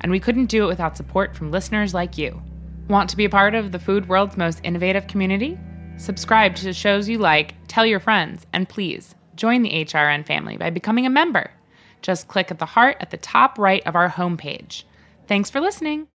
And we couldn't do it without support from listeners like you. Want to be a part of the food world's most innovative community? Subscribe to shows you like, tell your friends, and please join the HRN family by becoming a member. Just click at the heart at the top right of our homepage. Thanks for listening.